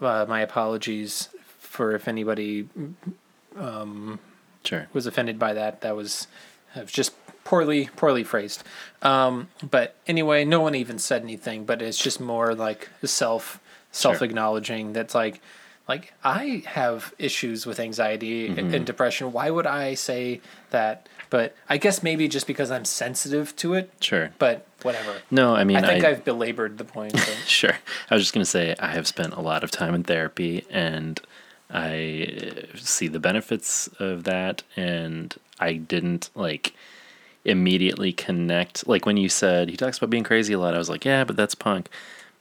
uh, my apologies for if anybody Sure. was offended by that. That was, it was just poorly, poorly phrased. Um, but anyway, no one even said anything. But it's just more like self, self acknowledging. That's like, like I have issues with anxiety Mm-hmm. and depression. Why would I say that? But I guess maybe just because I'm sensitive to it. Sure. But whatever. No, I mean, I think I, I've belabored the point. so- Sure. I was just going to say I have spent a lot of time in therapy and I uh, see the benefits of that and I didn't like immediately connect like when you said he talks about being crazy a lot I was like yeah but that's punk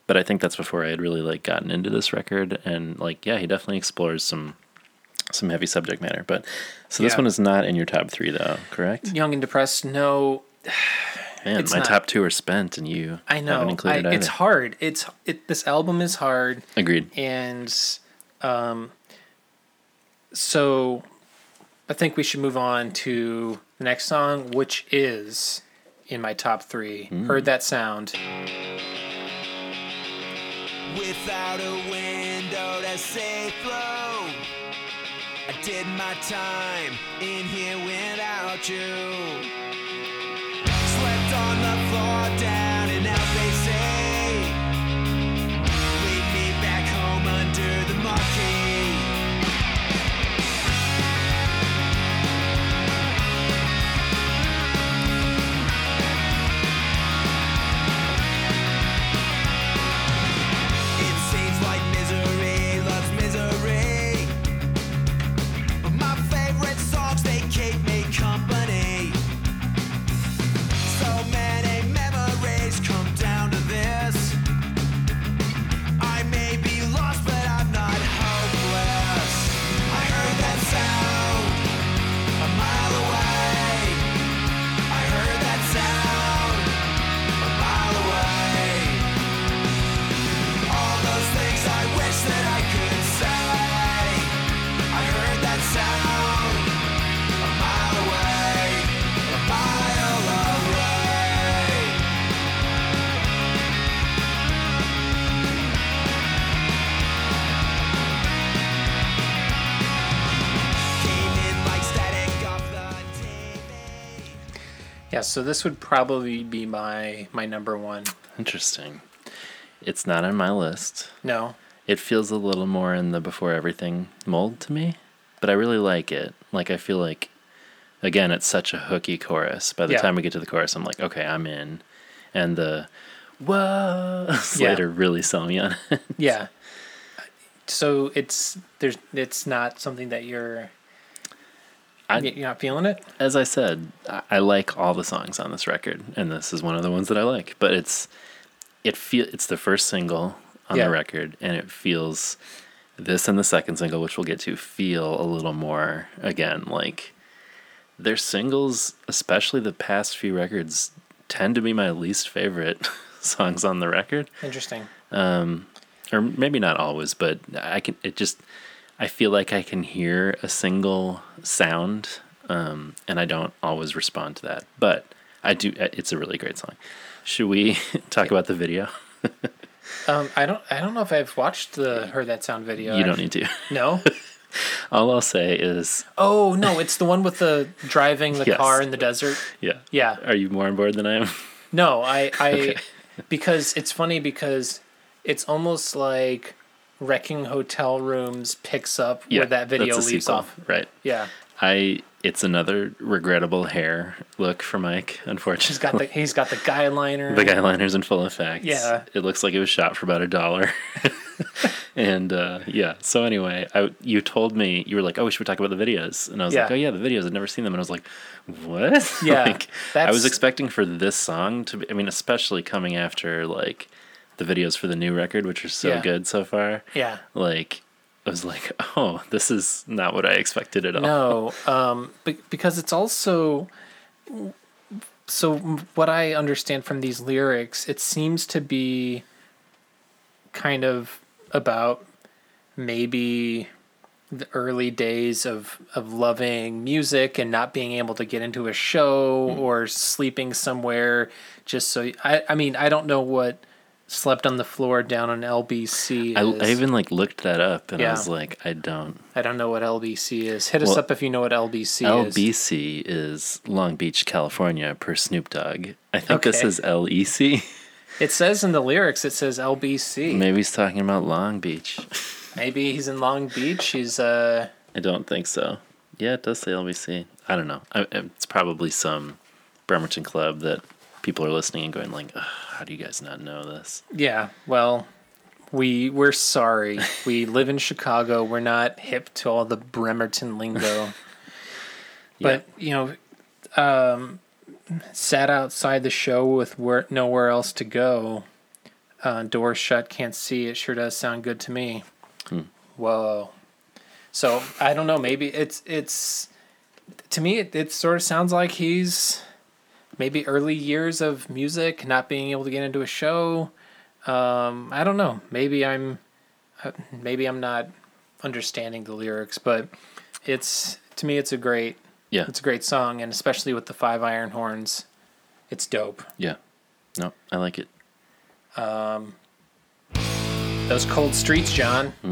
but I think that's before I had really like gotten into this record and like yeah he definitely explores some some heavy subject matter but so this Yeah. one is not in your top 3 though correct Young and depressed. No, man It's my not. top 2 are spent and you I know. haven't I, included it's either hard. It's it. This album is hard, agreed and um, so I think we should move on to the next song, which is in my top three. Hmm. Heard that sound? Without a window to see through, I did my time in here without you. Yeah. So this would probably be my my number one. Interesting. It's not on my list. No. It feels a little more in the before everything mold to me, but I really like it. Like I feel like again, it's such a hooky chorus. By the Yeah. time we get to the chorus, I'm like, okay, I'm in. And the whoa later really sell me on it. Yeah. So it's there's it's not something that you're I- you're not feeling it. As I said, I, like all the songs on this record, and this is one of the ones that I like. But it's it feel it's the first single on Yeah. the record, and it feels this and the second single, which we'll get to, feel a little more again like their singles, especially the past few records, tend to be my least favorite songs on the record Interesting. Um, or maybe not always, but I can. It just I feel like I can hear a single sound, um, and I don't always respond to that. But I do. uh, It's a really great song. Should we talk about the video? Um, I don't. I don't know if I've watched the heard that sound video. You don't need to. No. All I'll say is, Oh no, it's the one with the driving the Yes. car in the desert. yeah. Yeah. Are you more on board than I am? No, I, I, Okay. because it's funny because it's almost like wrecking hotel rooms picks up where that video leaves sequel, off. Right. Yeah, I. It's another regrettable hair look for Mike. Unfortunately, he's got the he's got the guy liner. The guy liner's in full effect. Yeah. It looks like it was shot for about a dollar. and uh, yeah. So anyway, I, you told me you were like, "Oh, we should talk about the videos," and I was like, "Oh yeah, the videos. I've never seen them." And I was like, "What?" Yeah, like, I was expecting for this song to be. I mean, especially coming after like the videos for the new record, which are so Yeah. good so far. Yeah. Like, I was like, "Oh, this is not what I expected at all." No, um, be- because it's also so what I understand from these lyrics, it seems to be kind of about maybe the early days of of loving music and not being able to get into a show or sleeping somewhere just so I I mean I don't know what slept on the floor down on LBC I. I even like looked that up, and I was like, I don't. I don't know what LBC is. Hit us up if you know what LBC is. LBC is Long Beach, California, per Snoop Dogg. I think this is LEC. It says in the lyrics, it says LBC. Maybe, Maybe he's talking about Long Beach. Maybe he's in Long Beach. He's uh, I don't think so. Yeah, it does say LBC. I don't know. I, it's probably some Bremerton club that people are listening and going like, "How do you guys not know this?" yeah. Well, we we're sorry. we live in Chicago. We're not hip to all the Bremerton lingo. But you know, um, sat outside the show with where, nowhere else to go. Uh, doors shut, can't see. It sure does sound good to me. Whoa. So I don't know. Maybe it's it's to me. It, it sort of sounds like he's maybe early years of music, not being able to get into a show. Um, I don't know. Maybe I'm uh, maybe I'm not understanding the lyrics, but it's to me it's a great Yeah, it's a great song, and especially with the five iron horns, it's dope. yeah. No, I like it. Um, Those cold streets, John. I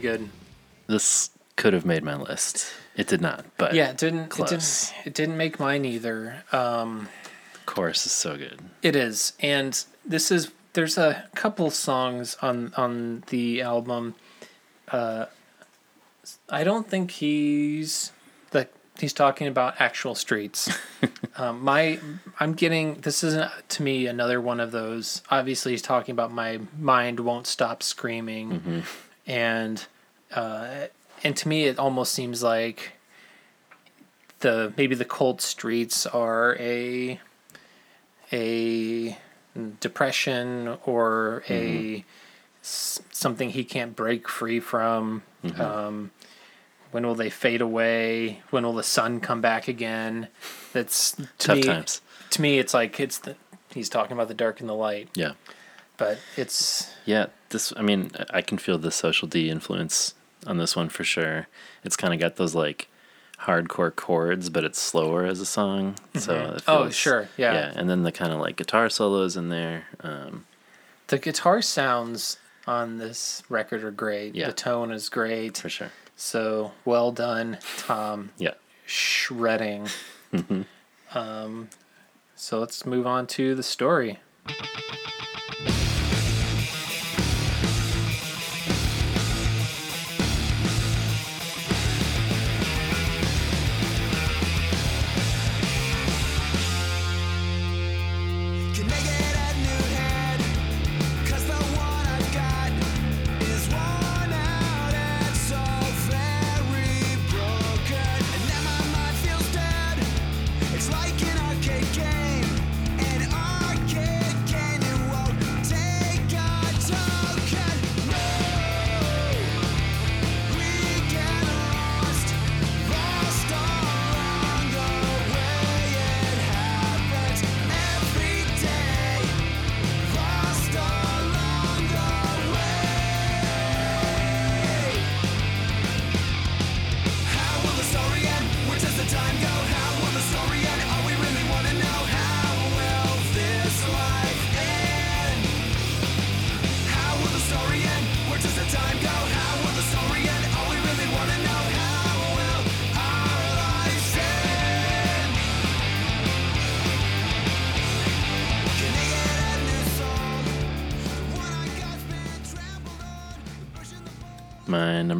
good. This could have made my list. It did not, but Yeah, it didn't. It Close. didn't. It didn't make mine either. Um, chorus is so good. It is, and this is. There's a couple songs on on the album. Uh, I don't think he's like he's talking about actual streets. um, my I'm getting this isn't to me another one of those. Obviously, he's talking about my mind won't stop screaming, and uh, and to me it almost seems like the maybe the cold streets are a a depression or a s- something he can't break free from. Um, when will they fade away? When will the sun come back again? That's to Tough me, times. To me, it's like it's the he's talking about the dark and the light, Yeah. but it's Yeah, this. I mean, I- can feel the social D influence on this one for sure. It's kind of got those like hardcore chords, but it's slower as a song. So it Oh, feels- sure, yeah. yeah, and then the kind of like guitar solos in there. Um, the guitar sounds on this record are great. Yeah. The tone is great. for sure. So well done, Tom. Yeah. Shredding. um, so let's move on to the story.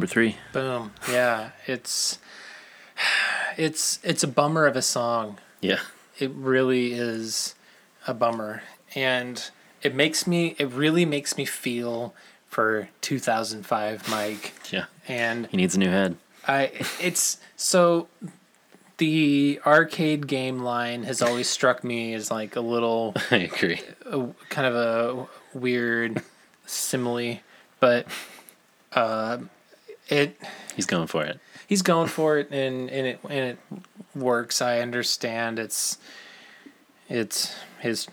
Number three. Boom. Yeah, it's it's it's a bummer of a song. Yeah. It really is a bummer, and it makes me. It really makes me feel for 2005 Mike. Yeah. And He needs a new head. I it's so the arcade game line has always struck me as like a little I agree. a, kind of a weird simile, but uh, it He's going for it. he's going for it and, and it and it works. I understand it's it's his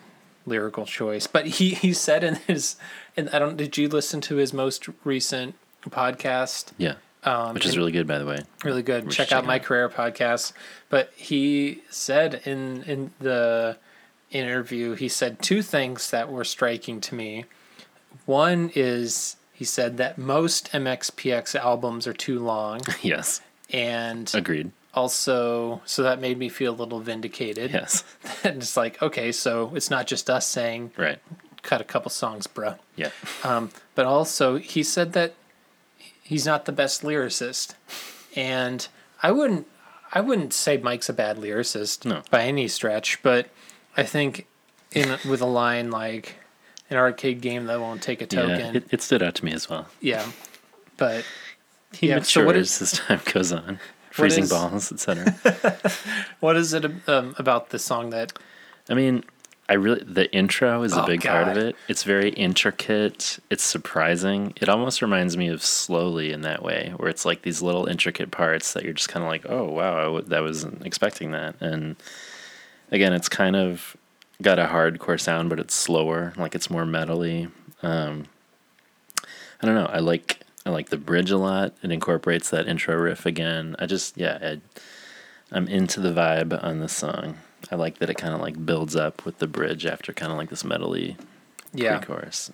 lyrical choice, but he he said in his and I don't did you listen to his most recent podcast? Yeah. Um, Which is really good, by the way. really good. Check check out it my out. career podcast. But he said in in the interview, he said two things that were striking to me. One is he said that most MXPX albums are too long, Yes. and Agreed. also so that made me feel a little vindicated. Yes. and it's like okay, so it's not just us saying Right. cut a couple songs, bruh. Yeah. Um, but also, he said that he's not the best lyricist, and I wouldn't, I wouldn't say Mike's a bad lyricist No. by any stretch. But I think in with a line like an arcade game that won't take a token, Yeah. It, it stood out to me as well. yeah. But He Yeah, so what matures as time goes on. Freezing is- balls, etc. what is it um, about the song that? I mean, I really the intro is a Oh, big part of it. It's very intricate. It's surprising. It almost reminds me of Slowly in that way, where it's like these little intricate parts that you're just kind of like, oh wow, I w- that wasn't expecting that. And again, it's kind of got a hardcore sound, but it's slower. Like it's more metally. Um, I don't know. I like I like the bridge a lot. It incorporates that intro riff again. I just yeah. I, I'm into the vibe on this song. I like that it kind of like builds up with the bridge after kind of like this metally Yeah. pre-chorus.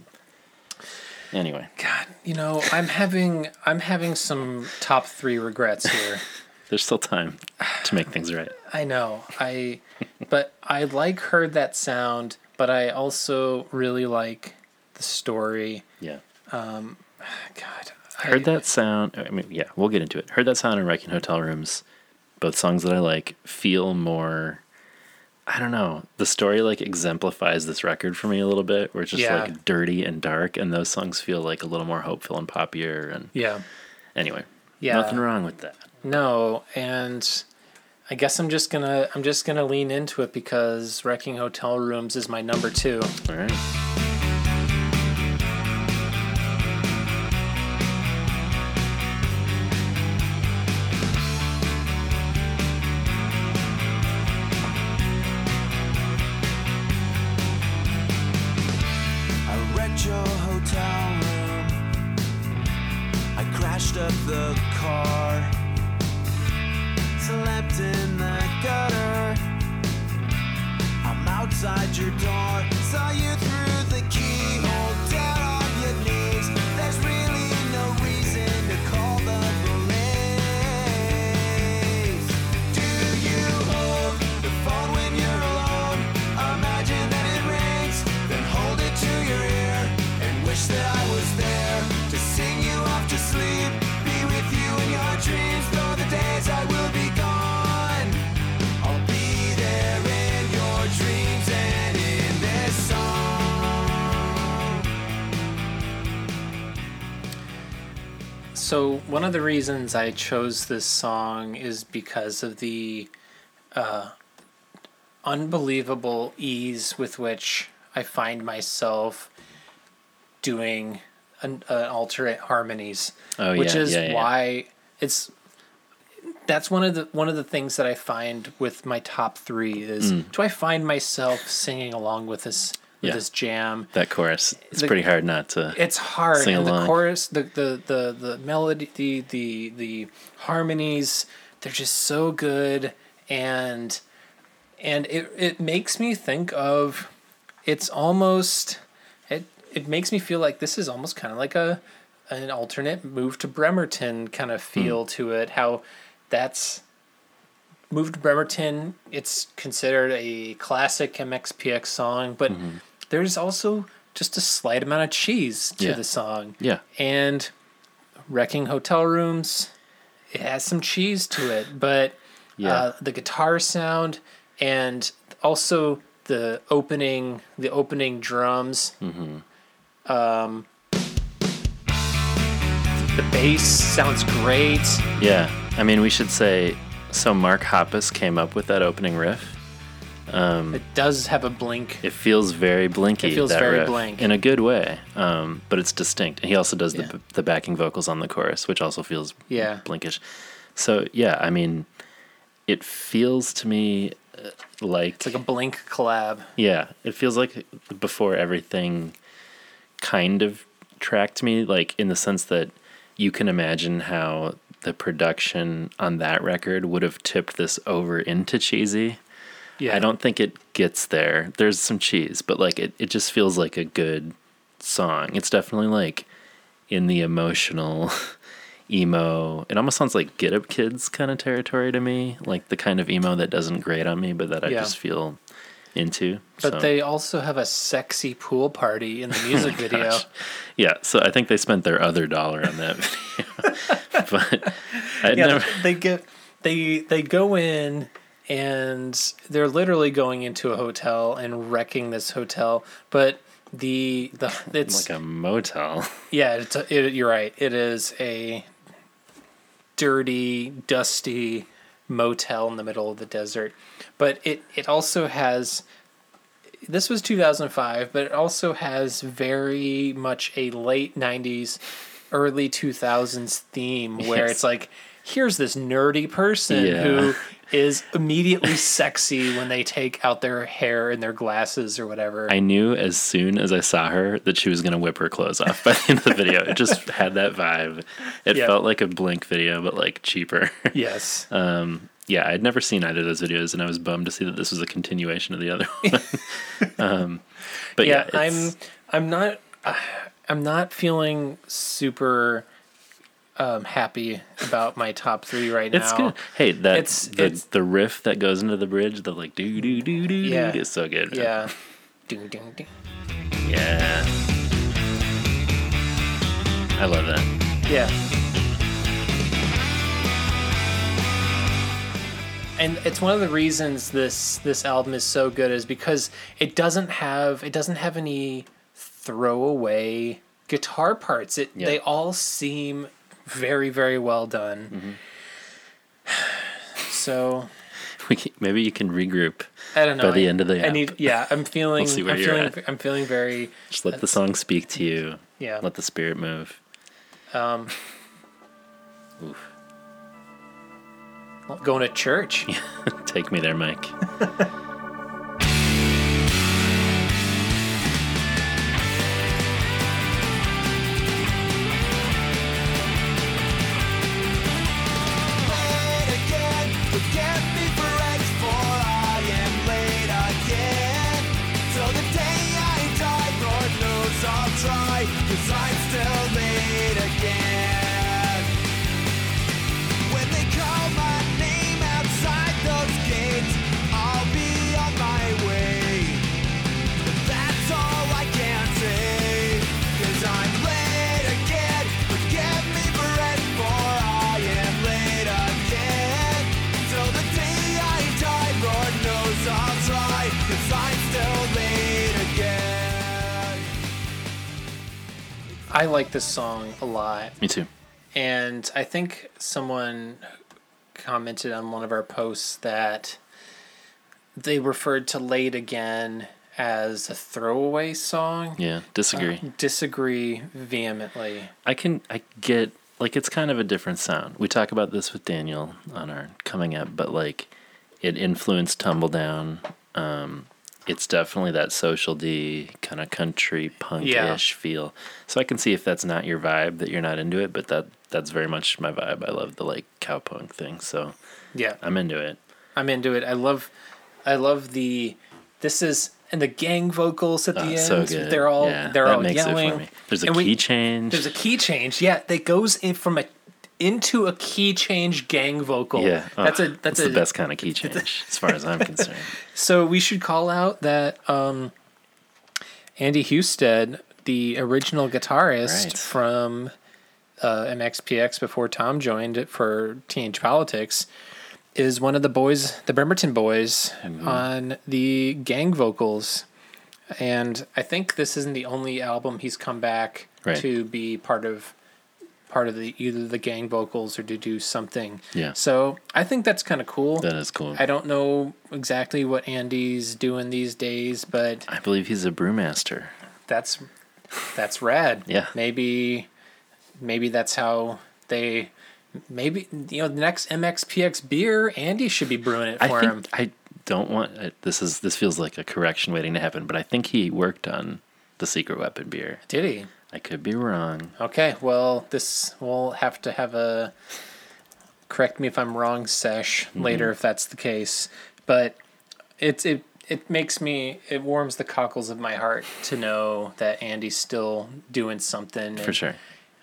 Anyway, God, you know, I'm having I'm having some top three regrets here. there's still time to make things right. I know. I but I like heard that sound, but I also really like the story. Yeah. Um, God. I, Heard that sound. I mean, yeah, we'll get into it. Heard that sound in Wrecking Hotel Rooms. Both songs that I like feel more. I don't know. The story like exemplifies this record for me a little bit, where it's just Yeah. like dirty and dark, and those songs feel like a little more hopeful and poppier. And Yeah. anyway, Yeah. nothing wrong with that. No, and I guess I'm just gonna I'm just gonna lean into it because Wrecking Hotel Rooms is my number two. All right. The reasons I chose this song is because of the uh, unbelievable ease with which I find myself doing an, alternate harmonies, Oh, which yeah, is yeah, yeah. why it's that's one of the one of the things that I find with my top three is Mm. do I find myself singing along with this with Yeah. this jam? That chorus. It's The- pretty hard not to. It's hard. Sing and along. the chorus, the, the, the, the melody, the, the, the harmonies, they're just so good. And, and it, it makes me think of, it's almost, it, it makes me feel like this is almost kind of like a, an alternate move to Bremerton kind of feel hmm. to it. How that's, Moved to Bremerton, it's considered a classic MXPX song, but mm-hmm. There's also just a slight amount of cheese to Yeah. the song. Yeah. And Wrecking Hotel Rooms, it has some cheese to it, but Yeah. uh, the guitar sound and also the opening the opening drums. Um, the bass sounds great. Yeah, I mean, we should say. So Mark Hoppus came up with that opening riff. It does have a blink. It feels very blinky. It feels that very riff, blink. in a good way, um, but it's distinct. And he also does Yeah. the the backing vocals on the chorus, which also feels Yeah. blinkish. So yeah, I mean, it feels to me uh, like It's like a blink collab. Yeah, it feels like before everything kind of tracked me, like in the sense that you can imagine how the production on that record would have tipped this over into cheesy. Yeah. I don't think it gets there. There's some cheese, but like it, it just feels like a good song. It's definitely like in the emotional emo. It almost sounds like Get Up Kids kind of territory to me, like the kind of emo that doesn't grate on me, but that I Yeah. just feel into. But So, they also have a sexy pool party in the oh music video. gosh. yeah, so I think they spent their other dollar on that video. but I Yeah, never. they get they they go in and they're literally going into a hotel and wrecking this hotel. But the the it's Like a motel. yeah, it's a, it, you're right. It is a dirty, dusty motel in the middle of the desert. But it it also has this was 2005, but it also has very much a late 90s, early 2000s theme where Yes. it's like here's this nerdy person Yeah. who is immediately sexy when they take out their hair and their glasses or whatever. I knew as soon as I saw her that she was going to whip her clothes off by the end of the video. It just had that vibe. It Yeah. felt like a Blink video, but like cheaper. yes. Um, yeah, I'd never seen either of those videos, and I was bummed to see that this was a continuation of the other one. um, but yeah, yeah, I'm I'm not I'm not feeling super um, happy about my top three right now. It's good. Hey, that It's- the it's- the riff that goes into the bridge, the like do do do do Yeah. is so good. man. Yeah. Ding, ding, ding. yeah. I love that. Yeah. And it's one of the reasons this this album is so good is because it doesn't have it doesn't have any throwaway guitar parts. It Yeah. they all seem very very well done. So We can, maybe you can regroup. I don't know. By the I- end of the I app. need yeah. I'm feeling. see where I'm you're feeling. at. I'm feeling very. Just let the song speak to you. Yeah. Let the spirit move. Um, Oof. going to church. Take me there, Mike. I like this song a lot. Me too. and I think someone commented on one of our posts that they referred to "Late Again" as a throwaway song. Yeah, disagree. Uh, disagree vehemently. I can I get like it's kind of a different sound. We talk about this with Daniel on our coming up, but like it influenced Tumbledown. Um, it's definitely that social D kind of country punk ish Yeah. feel. So I can see if that's not your vibe that you're not into it, but that that's very much my vibe. I love the like cowpunk thing, so Yeah, I'm into it. I'm into it. I love, I love the. This is and the gang vocals at ah, the Oh, end. so good. They're all Yeah, they're all makes it for yelling. There's a And we- key change. There's a key change. Yeah, that goes in from a into a key change gang vocal. yeah, that's oh, a that's it's a the best kind of key change as far as I'm concerned. So we should call out that um, Andy Husted, the original guitarist Right. from uh, MXPX before Tom joined it for Teenage Politics, is one of the boys, the Bremerton boys, Mm-hmm. on the gang vocals. And I think this isn't the only album he's come back Right. to be part of part of the either the gang vocals or to do something. Yeah. So I think that's kind of cool. That is cool. I don't know exactly what Andy's doing these days, but I believe he's a brewmaster. that's that's rad. Yeah. Maybe maybe that's how they maybe you know the next MXPX beer Andy should be brewing it I for think him. I don't want uh, this is this feels like a correction waiting to happen, but I think he worked on the secret weapon beer. Did he? I could be wrong. Okay, well this we'll have to have a correct me if I'm wrong sesh Mm-hmm. later if that's the case. But it's it it makes me it warms the cockles of my heart to know that Andy's still doing something. For and- sure.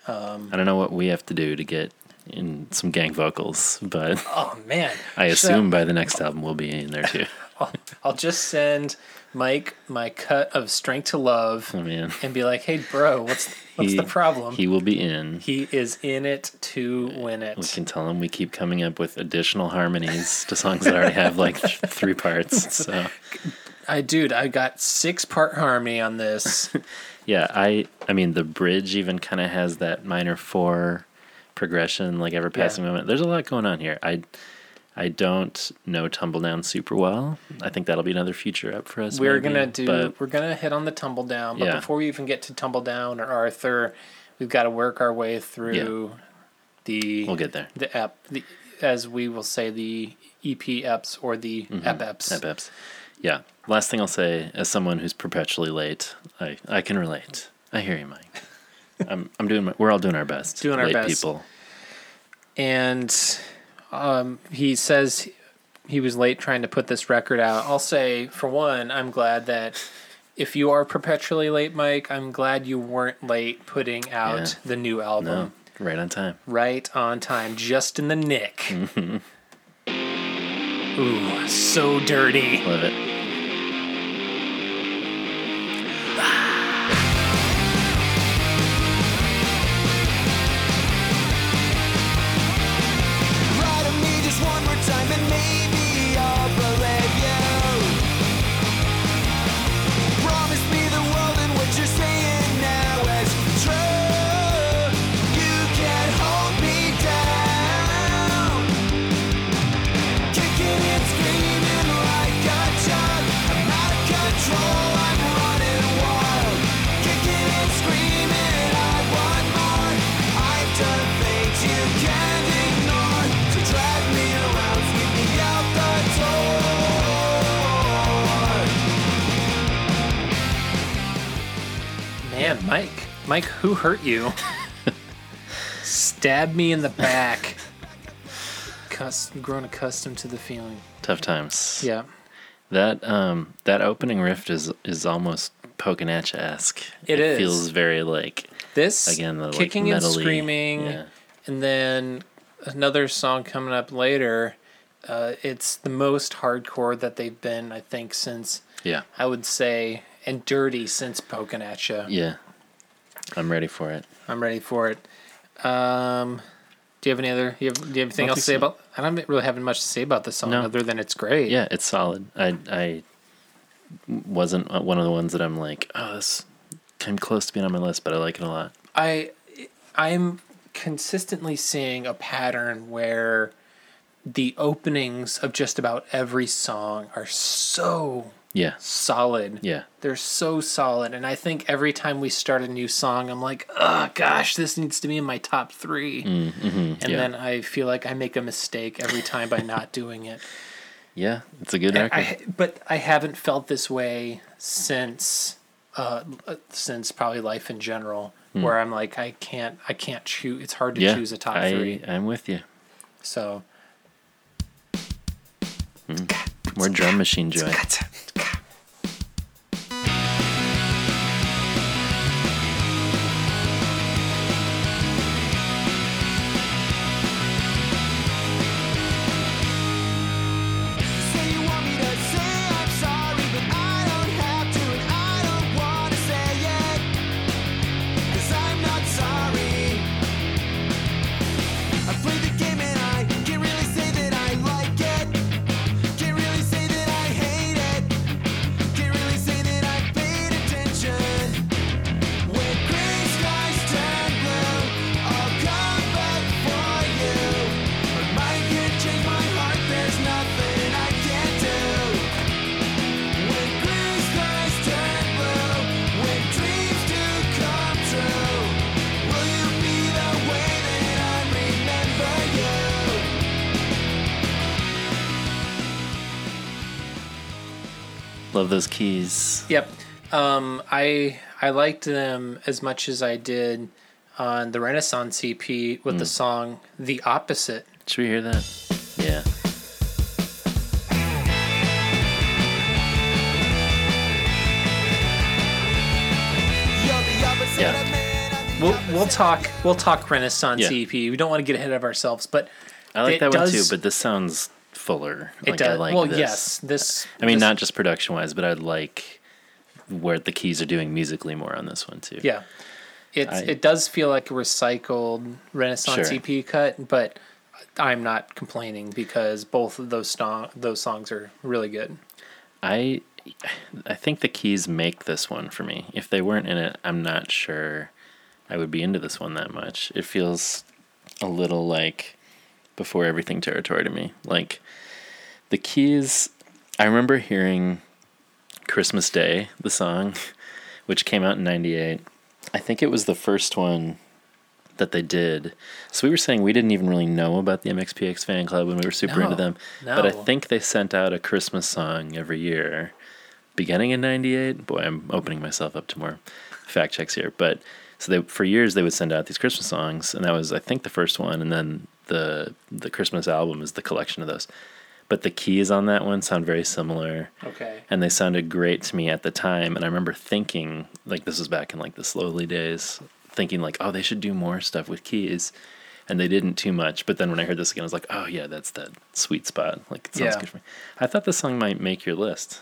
Um, I don't know what we have to do to get in some gang vocals, but Oh man. I So- assume by the next album we'll be in there too. I'll, I'll just send Mike my cut of Strength to Love Oh and be like, "Hey, bro, what's what's He- the problem?" He will be in. He is in it to win it. We can tell him we keep coming up with additional harmonies to songs that already have like th- three parts. So I dude, I got six part harmony on this. yeah, I I mean the bridge even kind of has that minor four progression, like ever passing moment. There's a lot going on here. I I don't know Tumbledown super well. I think that'll be another future up for us. we're maybe, gonna do. but we're gonna hit on the Tumbledown, but Yeah. before we even get to Tumbledown or Arthur, we've got to work our way through the we'll get there. the app, the as we will say the EP eps or the Mm-hmm. ep eps. Yeah. Last thing I'll say, as someone who's perpetually late, I, I can relate. I hear you, Mike. I'm I'm doing my, we're all doing our best. Doing our late best. people. and um, he says he was late trying to put this record out. I'll say, for one, I'm glad that if you are perpetually late, Mike, I'm glad you weren't late putting out Yeah. the new album. No, right on time. Right on time, just in the nick. Mm-hmm. Ooh, so dirty. Love it. Mike. Mike, who hurt you? Stab me in the back. Cus- grown accustomed to the feeling. Tough times. Yeah. That um that opening riff is is almost Pokinatcha esque. It is. It feels very like This again the kicking like and screaming, Yeah. and then another song coming up later. Uh, it's the most hardcore that they've been, I think, since Yeah. I would say, and dirty since Ya. Yeah. I'm ready for it. I'm ready for it. Um, do you have any other? You have, do you have anything else to say so. about? I don't really have much to say about this song No. other than it's great. Yeah, it's solid. I I wasn't one of the ones that I'm like, oh, this came close to being on my list, but I like it a lot. I I'm consistently seeing a pattern where the openings of just about every song are so Yeah. solid. Yeah. They're so solid. And I think every time we start a new song, I'm like, oh gosh, this needs to be in my top 3 And Mm, yeah. then I feel like I make a mistake every time by not doing it. Yeah. It's a good record. I, but I haven't felt this way since uh, since probably life in general, where I'm like, I can't, I can't choose. It's hard to yeah. choose a top I, three. I'm with you. So More drum machine joy. Those keys. Yep. Um, I I liked them as much as I did on the Renaissance EP with Hmm. the song "The Opposite." Should we hear that? Yeah. Yeah. We'll we'll talk we'll talk Renaissance Yeah. EP. We don't want to get ahead of ourselves, but I like It that one does- too, but this sounds fuller. it like, I does. like well, this. yes, this. I mean, this- not just production wise, but I like where the keys are doing musically more on this one too. Yeah, it's I- it does feel like a recycled Renaissance Sure. EP cut, but I'm not complaining because both of those song those songs are really good. I I think the keys make this one for me. If they weren't in it, I'm not sure I would be into this one that much. It feels a little like before everything territory to me. Like the keys I remember hearing Christmas Day, the song, which came out in 98. I think it was the first one that they did. So we were saying we didn't even really know about the MXPX fan club when we were super No, into them. But I think they sent out a Christmas song every year beginning in 98. Boy, I'm opening myself up to more fact checks here. But so they for years they would send out these Christmas songs and that was I think the first one and then the the Christmas album is the collection of those. But the keys on that one sound very similar. Okay. and they sounded great to me at the time and i remember thinking like this was back in like the slowly days thinking like oh they should do more stuff with keys and they didn't too much but then when i heard this again i was like oh yeah that's that sweet spot. Like it sounds Yeah. good for me. I thought this song might make your list.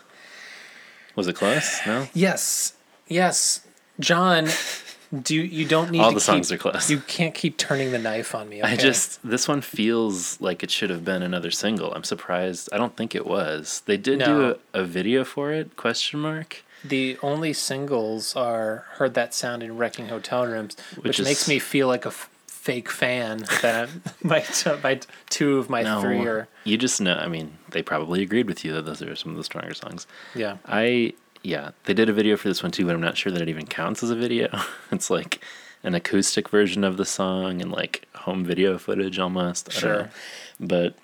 Was it close? No? Yes, yes, John. Do you, don't need All to the songs keep- are close. You can't keep turning the knife on me. Okay? i just this one feels like it should have been another single i'm surprised i don't think it was they did No. do a, a video for it question mark the only singles are "Heard That Sound" in "Wrecking Hotel Rooms," which, Which makes me feel like a f- fake fan that I'm, my t- my two of my no three are you just know i mean they probably agreed with you that those are some of the stronger songs yeah. I yeah, they did a video for this one too, but I'm not sure that it even counts as a video. it's like an acoustic version of the song and like home video footage almost. Sure. But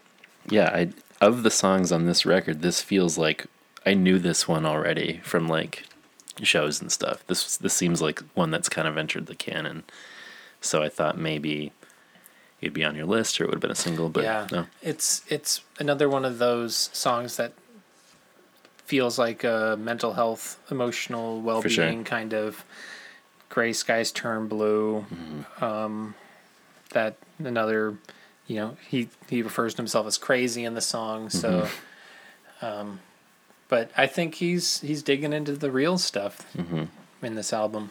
yeah, I of the songs on this record, this feels like I knew this one already from like shows and stuff. This this seems like one that's kind of entered the canon. So I thought maybe it'd be on your list or it would have been a single, but yeah, no. it's it's another one of those songs that feels like a mental health, emotional well-being sure. kind of gray skies turn blue. Mm-hmm. Um, that another, you know, he he refers to himself as crazy in the song. So, Mm-hmm. um, but I think he's he's digging into the real stuff Mm-hmm. in this album.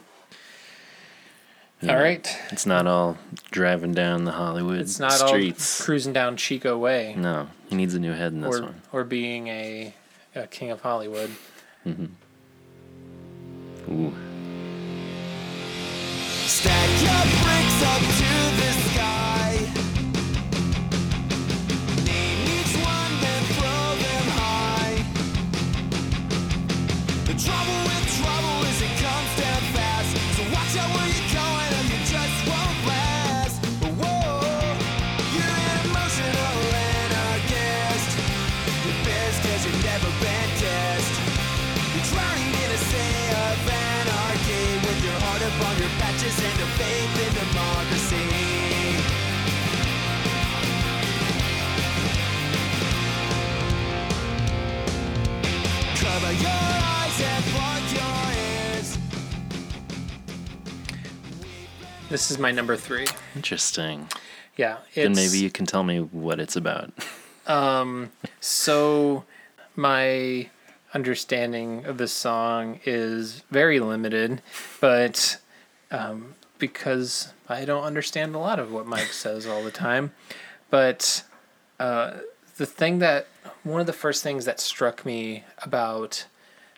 Yeah. All right, It's not all driving down the Hollywood it's not streets. all cruising down Chico Way. No, he needs a new head in this or one. or being a, a king of Hollywood. Mm-hmm. Ooh. Stack your bricks up to the sky. This is my number three. Interesting. Yeah. Then maybe you can tell me what it's about. um, So, my understanding of this song is very limited, but um, because I don't understand a lot of what Mike says all the time, but uh, the thing that one of the first things that struck me about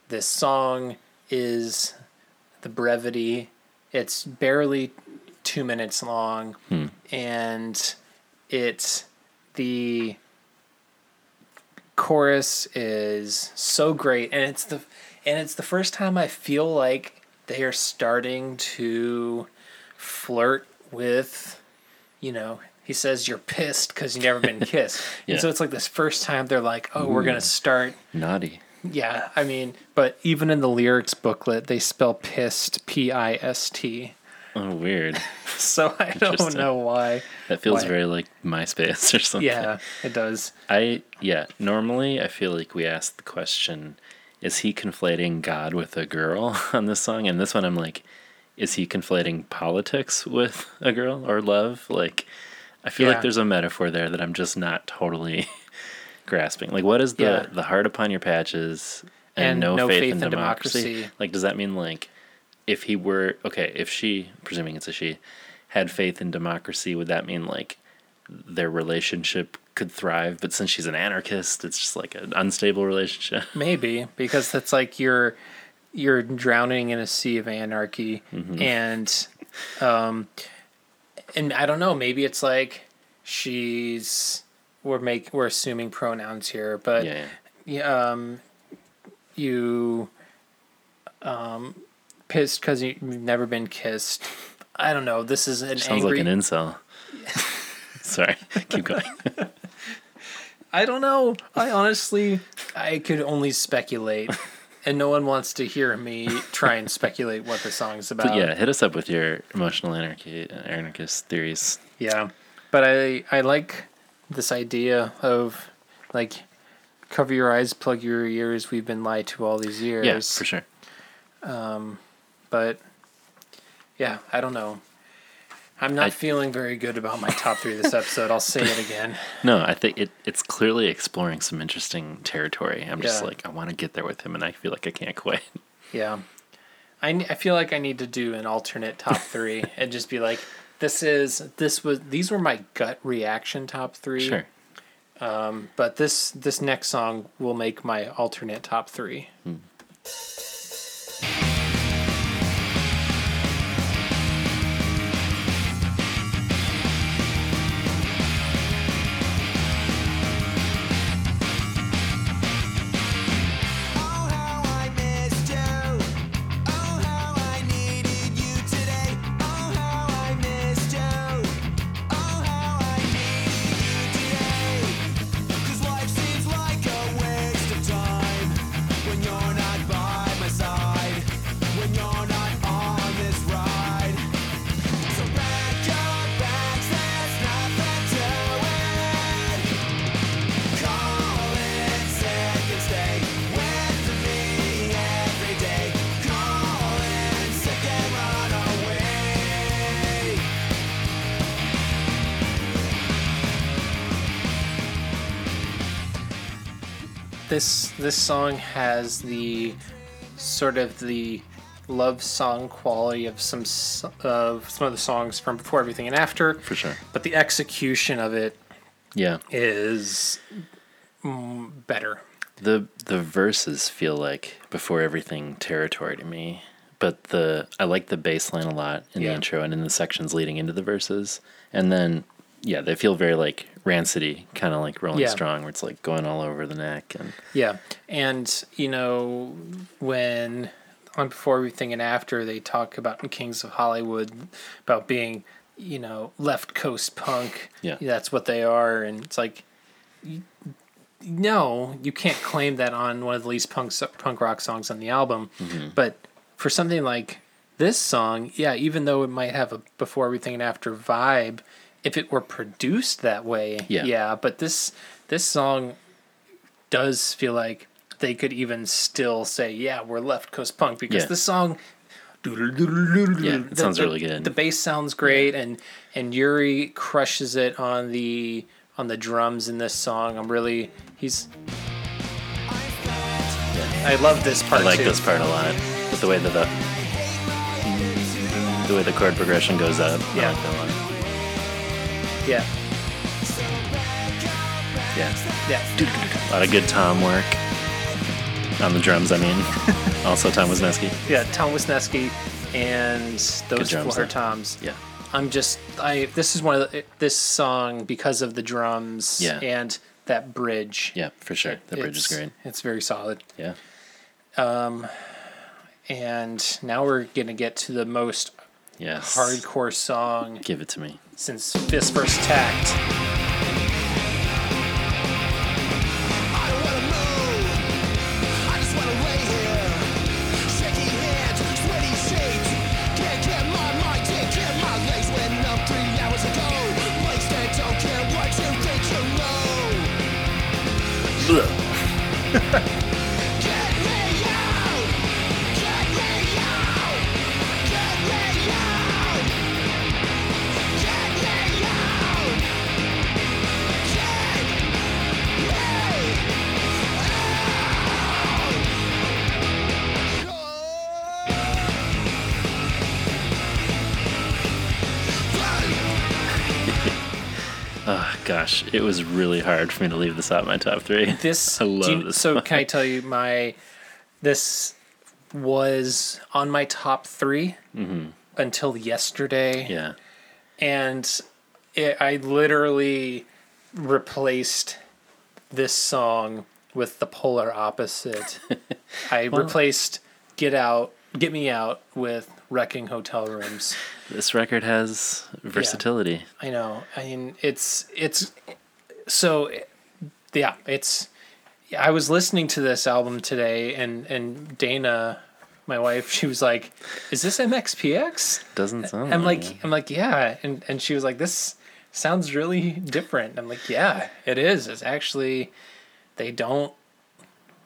this song is the brevity. It's barely two minutes long, hmm. and it's the chorus is so great and it's the and it's the first time I feel like they are starting to flirt with you know he says you're pissed because you've never been kissed Yeah. and so it's like this first time they're like oh we're gonna start Naughty. yeah i mean but even in the lyrics booklet they spell pissed p-i-s-t Oh, weird. so i don't know why That feels Why? very like MySpace or something. yeah it does I yeah. Normally, I feel like we ask the question: Is he conflating God with a girl on this song? And this one, I'm like, is he conflating politics with a girl or love? Like, I feel Yeah. like there's a metaphor there that I'm just not totally grasping. Like, what is the Yeah. the heart upon your patches and, And no, faith, in, democracy? democracy. Like, does that mean like if he were okay, if she, presuming it's a she, had faith in democracy, would that mean like their relationship could thrive? But since she's an anarchist, it's just like an unstable relationship. Maybe because that's like you're you're drowning in a sea of anarchy, and um, and I don't know. Maybe it's like she's we're make we're assuming pronouns here, but yeah. yeah, um, you um, pissed because you've never been kissed. I don't know. This is an sounds angry. like an incel. Sorry, keep going. I don't know. I honestly, I could only speculate, and no one wants to hear me try and speculate what the song's about. But yeah, hit us up with your emotional anarchy, anarchist theories. yeah. But I, I like this idea of like cover your eyes, plug your ears. We've been lied to all these years. Yeah, for sure. Um, But yeah, I don't know. I'm not I- feeling very good about my top three this episode. I'll say it again. No, I think it, it's clearly exploring some interesting territory. I'm just Yeah. like, I want to get there with him, and I feel like I can't quite. Yeah. I, I feel like I need to do an alternate top three and just be like, this is this was these were my gut reaction top three. Sure. Um, but this this next song will make my alternate top three. Oh, This this song has the sort of the love song quality of some of some of the songs from before everything and after, For sure. but the execution of it Yeah. is better. The the verses feel like before everything territory to me, but the I like the bass line a lot in the intro and in the sections leading into the verses. And then yeah, they feel very like rancidy, kind of like Rolling Yeah. Strong, where it's like going all over the neck and Yeah, and you know when on before everything and after they talk about in Kings of Hollywood about being you know left coast punk. Yeah. that's what they are, and it's like. you- No, you can't claim that on one of the least punk punk rock songs on the album. Mm-hmm. But for something like this song, yeah, even though it might have a before everything and after vibe, if it were produced that way, Yeah. yeah. But this this song does feel like they could even still say, "Yeah, we're left coast punk," because Yeah. the song. Yeah, Yeah, it sounds really good. The bass sounds great, and and Yuri crushes it on the on the drums in this song. I'm really he's. I love this part I like too. this part a lot. With the way that the the way the chord progression goes up. Yeah. like that a lot. Yeah, Yeah. yeah, A lot of good tom work. On the drums, I mean. also Tom Wisniewski. yeah. Tom Wisniewski and those drums, floor though. toms. Yeah. I'm just I. This is one of the, this song because of the drums Yeah. and that bridge. Yeah, for sure. The bridge is great. It's very solid. Yeah. Um and now we're gonna get to the most Yes. hardcore song Give it to me. Since Fist First Tact. I gosh, it was really hard for me to leave this out of my top three. This I love you- this. So can I tell you my this was on my top 3 until yesterday. Mm-hmm. yeah. and it, I literally replaced this song with the polar opposite. I replaced "Get Out," "Get Me Out" with "Wrecking Hotel Rooms." This record has versatility. I know. I mean, it's it's so yeah. It's I was listening to this album today, and and Dana, my wife, she was like, "Is this MXPX?" Doesn't sound I'm like like. I'm like, yeah, and and she was like, this sounds really different. I'm like, yeah, it is. It's actually they don't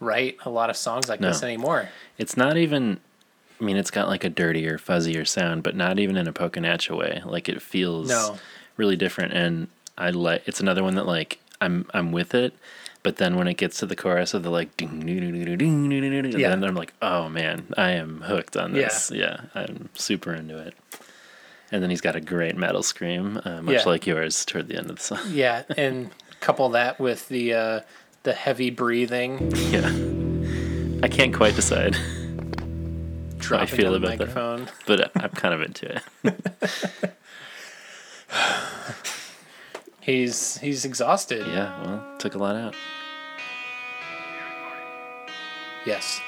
write a lot of songs like this anymore. It's not even. I mean, it's got like a dirtier, fuzzier sound, but not even in a Pokinatcha way. Like it feels no. really different, and I like. It's another one that like I'm I'm with it, but then when it gets to the chorus of the like ding ding ding ding ding ding, ding yeah. then I'm like, oh man, I am hooked on this. Yeah. yeah, I'm super into it. And then he's got a great metal scream, uh, much yeah. like yours toward the end of the song. yeah, and couple that with the uh, the heavy breathing. Yeah, I can't quite decide. dropping feel about that. microphone. but uh, I'm kind of into it. He's he's exhausted. Yeah, well, took a lot out. Yes.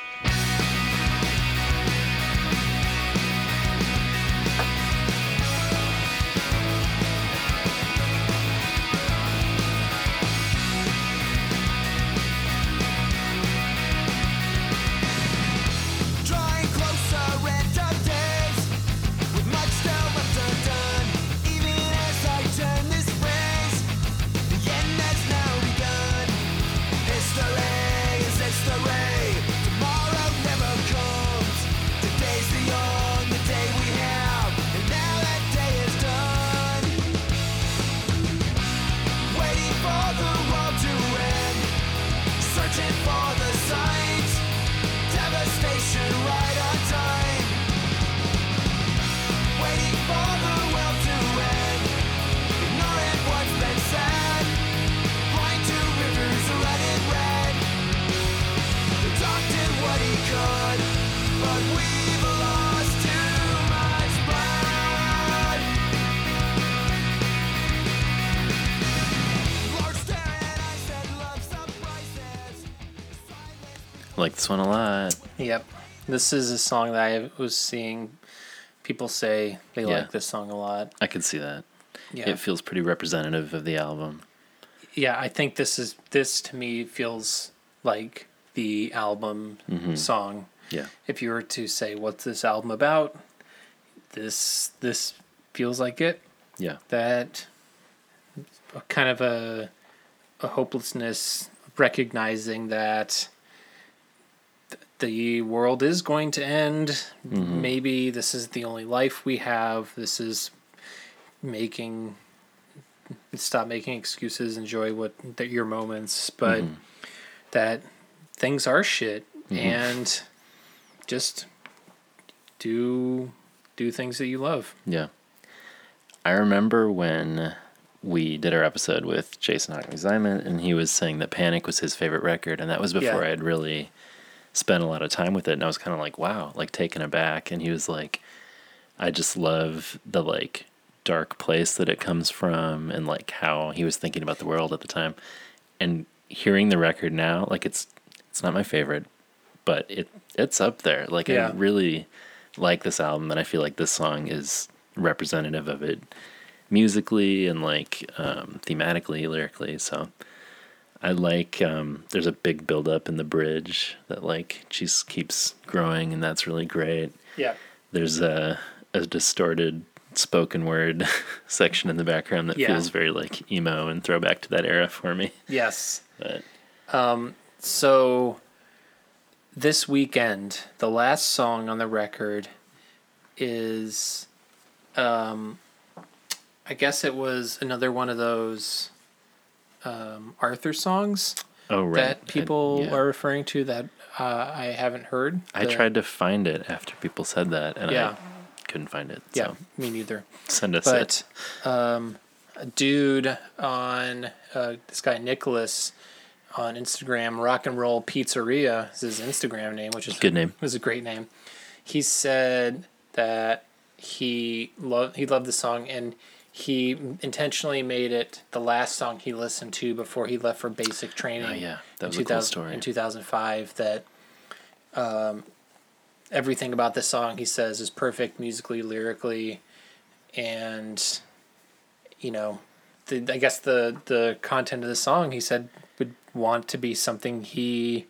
Like this one a lot. Yep. This is a song that I was seeing people say they Yeah. like this song a lot. I can see that. Yeah. It feels pretty representative of the album. yeah, I think this is this to me feels like the album Mm-hmm. song. Yeah. If you were to say what's this album about, this this feels like it. Yeah. That kind of a a hopelessness recognizing that th- the world is going to end. Mm-hmm. Maybe this is the only life we have. This is making stop making excuses. Enjoy what that your moments, but mm-hmm. that things are shit mm-hmm. and just do do things that you love. Yeah. I remember when we did our episode with Jason Hockney Simon, and he was saying that Panic was his favorite record, and that was before Yeah. I had really spent a lot of time with it. And I was kind of like, wow, like taken aback. And he was like, I just love the like dark place that it comes from, and like how he was thinking about the world at the time. And hearing the record now, like it's it's not my favorite, but it it's up there. Like Yeah. I really like this album, and I feel like this song is representative of it musically and like um, thematically, lyrically. So I like. Um, there's a big build up in the bridge that like just keeps growing, and that's really great. Yeah. There's a a distorted spoken word section in the background that Yeah. feels very like emo and throwback to that era for me. Yes. But So this weekend, the last song on the record is um I guess it was another one of those um Arthur songs oh right, that people I, yeah. are referring to that uh, I haven't heard. I The- tried to find it after people said that, and Yeah. I couldn't find it. Yeah, So me neither. send us it. But um, a dude on uh, this guy Nicholas on Instagram, Rock and Roll Pizzeria is his Instagram name, which is Good name. It Was a great name. He said that he loved he loved the song and he intentionally made it the last song he listened to before he left for basic training. Oh, yeah. That in was a cool story. In 2005, that um, everything about this song he says is perfect musically, lyrically, and you know, the, I guess the the content of the song he said would want to be something he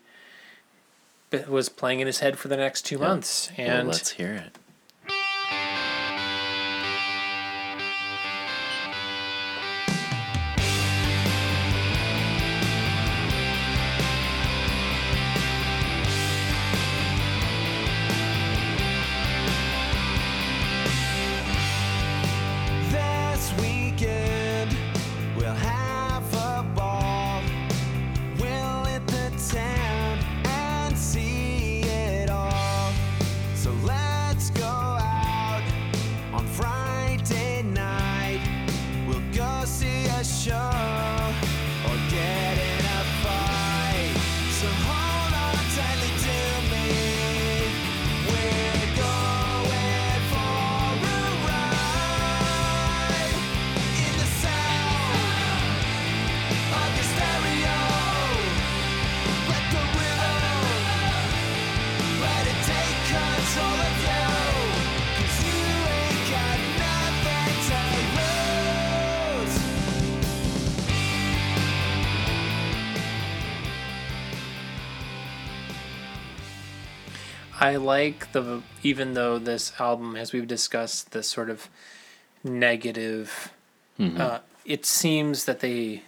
was playing in his head for the next two Yeah. months, well, and let's hear it. I like the even though this album, as we've discussed, this sort of negative. Mm-hmm. Uh, it seems that they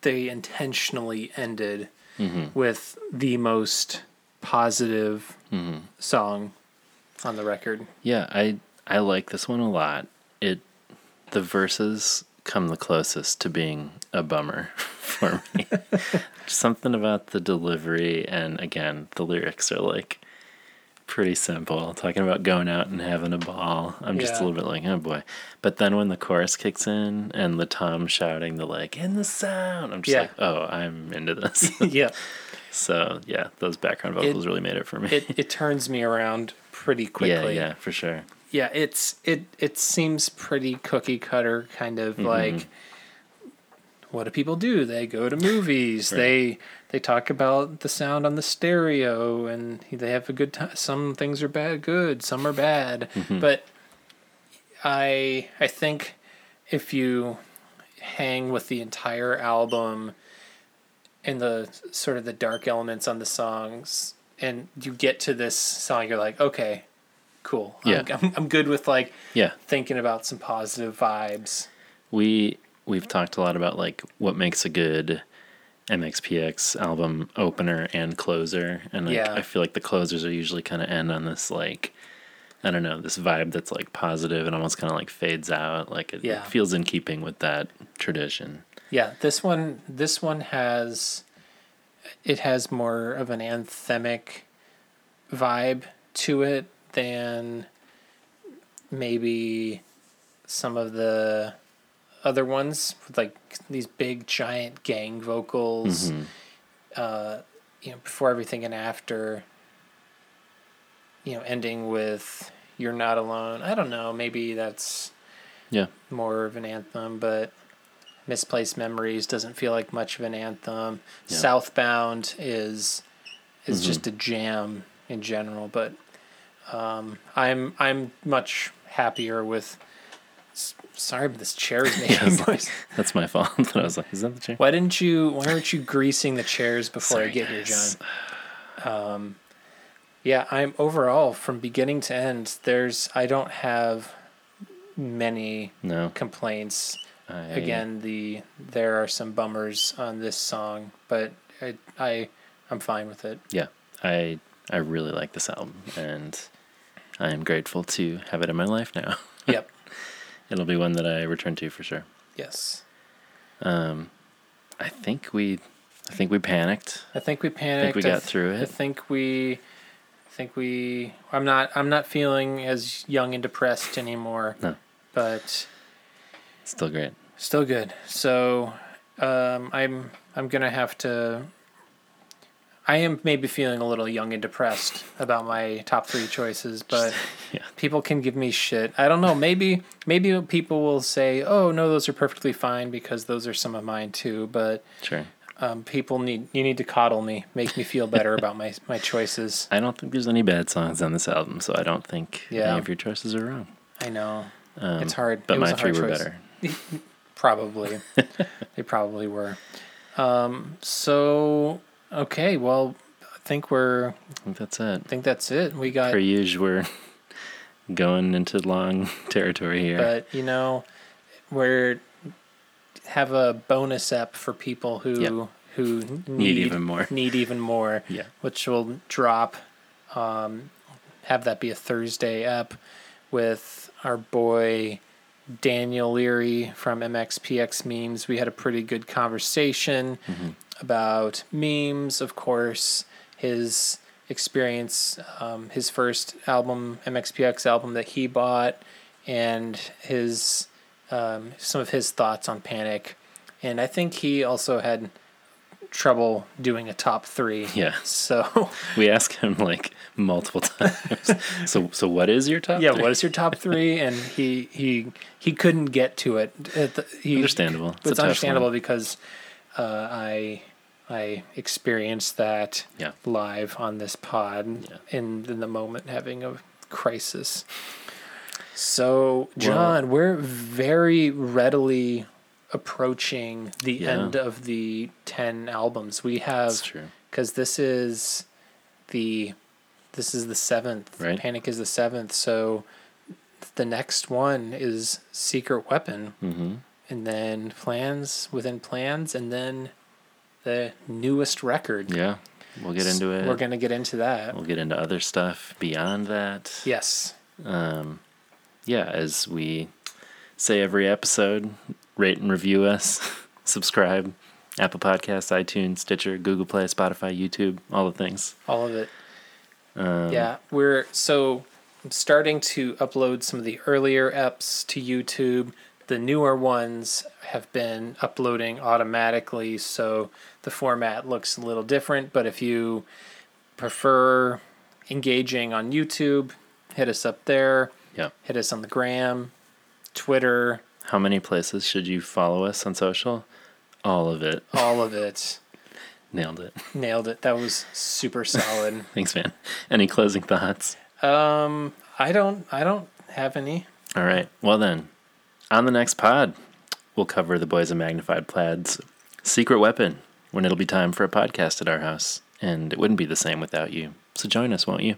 they intentionally ended mm-hmm. with the most positive mm-hmm. song on the record. Yeah, I I like this one a lot. It the verses come the closest to being a bummer for me. Something about the delivery and again, the lyrics are like pretty simple. Talking about going out and having a ball. I'm just Yeah. a little bit like, oh boy. But then when the chorus kicks in and the Tom shouting the like in the sound, I'm just Yeah. like, oh, I'm into this. yeah, so yeah, those background vocals really made it for me. it it turns me around pretty quickly. yeah, for sure. yeah it's it it seems pretty cookie cutter kind of Mm-hmm. like what do people do? They go to movies. They they talk about the sound on the stereo, and they have a good time. Some things are bad, good. Some are bad. Mm-hmm. But I I think if you hang with the entire album and the sort of the dark elements on the songs, and you get to this song, you're like, okay, cool. I'm- Yeah. I'm, I'm good with like Yeah. thinking about some positive vibes. We we've talked a lot about like what makes a good MXPX album opener and closer, and like, Yeah. I feel like the closers are usually kind of end on this like I don't know this vibe that's like positive and almost kind of like fades out. Like it, Yeah. it feels in keeping with that tradition. Yeah, this one this one has it has more of an anthemic vibe to it than maybe some of the other ones with like these big giant gang vocals uh you know before everything and after you know ending with you're not alone i don't know maybe that's Yeah, more of an anthem, but Misplaced Memories doesn't feel like much of an anthem. Yeah. Southbound is is Mhm. just a jam in general, but um, I'm I'm much happier with. Sorry, but this chair is making Yes. noise. that's my fault. I was like, is that the chair? Why didn't you? Why aren't you greasing the chairs before I Sorry, get here. John? Um, yeah, I'm overall from beginning to end. There's I don't have many No, complaints. I, again the there are some bummers on this song but i i i'm fine with it Yeah, I I really like this album, and I am grateful to have it in my life now. yep It'll be one that I return to for sure. yes Um, I think we, I think we panicked. i think we panicked we I got th- through it. i think we i think we i'm not i'm not feeling as young and depressed anymore No. but Still great. still good so um i'm i'm gonna have to I am maybe feeling a little young and depressed about my top three choices, but Yeah. people can give me shit. I don't know. Maybe maybe people will say, "Oh no, those are perfectly fine because those are some of mine too." But Sure. um, people need you need to coddle me, make me feel better about my my choices. I don't think there's any bad songs on this album, so I don't think Yeah. any of your choices are wrong. I know Um, it's hard, but It my three were choice. better. Probably, they probably were. Um, so okay, well, I think we're I think that's it. I think that's it. We got Per usual, we're going into long territory here. but you know we're have a bonus app for people who Yep. who need, even more. need even more yeah. which will drop um have that be a thursday app with our boy daniel leary from mxpx memes we had a pretty good conversation Mm-hmm. About memes of course his experience um, his first album mxpx album that he bought and his um, some of his thoughts on panic and i think he also had trouble doing a top three Yeah. so We ask him like multiple times. so, so what is your top? yeah three? what is your top three and he he he couldn't get to it the- he, understandable? It's, it's understandable because uh, I I experienced that Yeah. live on this pod Yeah. in in the moment having a crisis. So John, we're very readily approaching the Yeah. end of the ten albums. We have because this is the this is the seventh. Right. Panic is the seventh. So the next one is Secret Weapon, Mm-hmm. And then Plans within Plans, and then the newest record. Yeah, we'll get into it. We're gonna get into that. We'll get into other stuff beyond that. Yes. Um, yeah, as we say every episode, rate and review us, subscribe, Apple Podcasts, iTunes, Stitcher, Google Play, Spotify, YouTube, all the things. All of it. Um, Yeah, we're so I'm starting to upload some of the earlier eps to YouTube. The newer ones have been uploading automatically, so the format looks a little different. But if you prefer engaging on YouTube, hit us up there. Yeah. Hit us on the gram, Twitter. How many places should you follow us on social? All of it. All of it. Nailed it. Nailed it. That was super solid. Thanks, man. Any closing thoughts? um, I don't. I don't have any. All right. Well, then, on the next pod, we'll cover the Boys of Magnified Plaid's secret weapon when it'll be time for a podcast at our house. And it wouldn't be the same without you. So join us, won't you?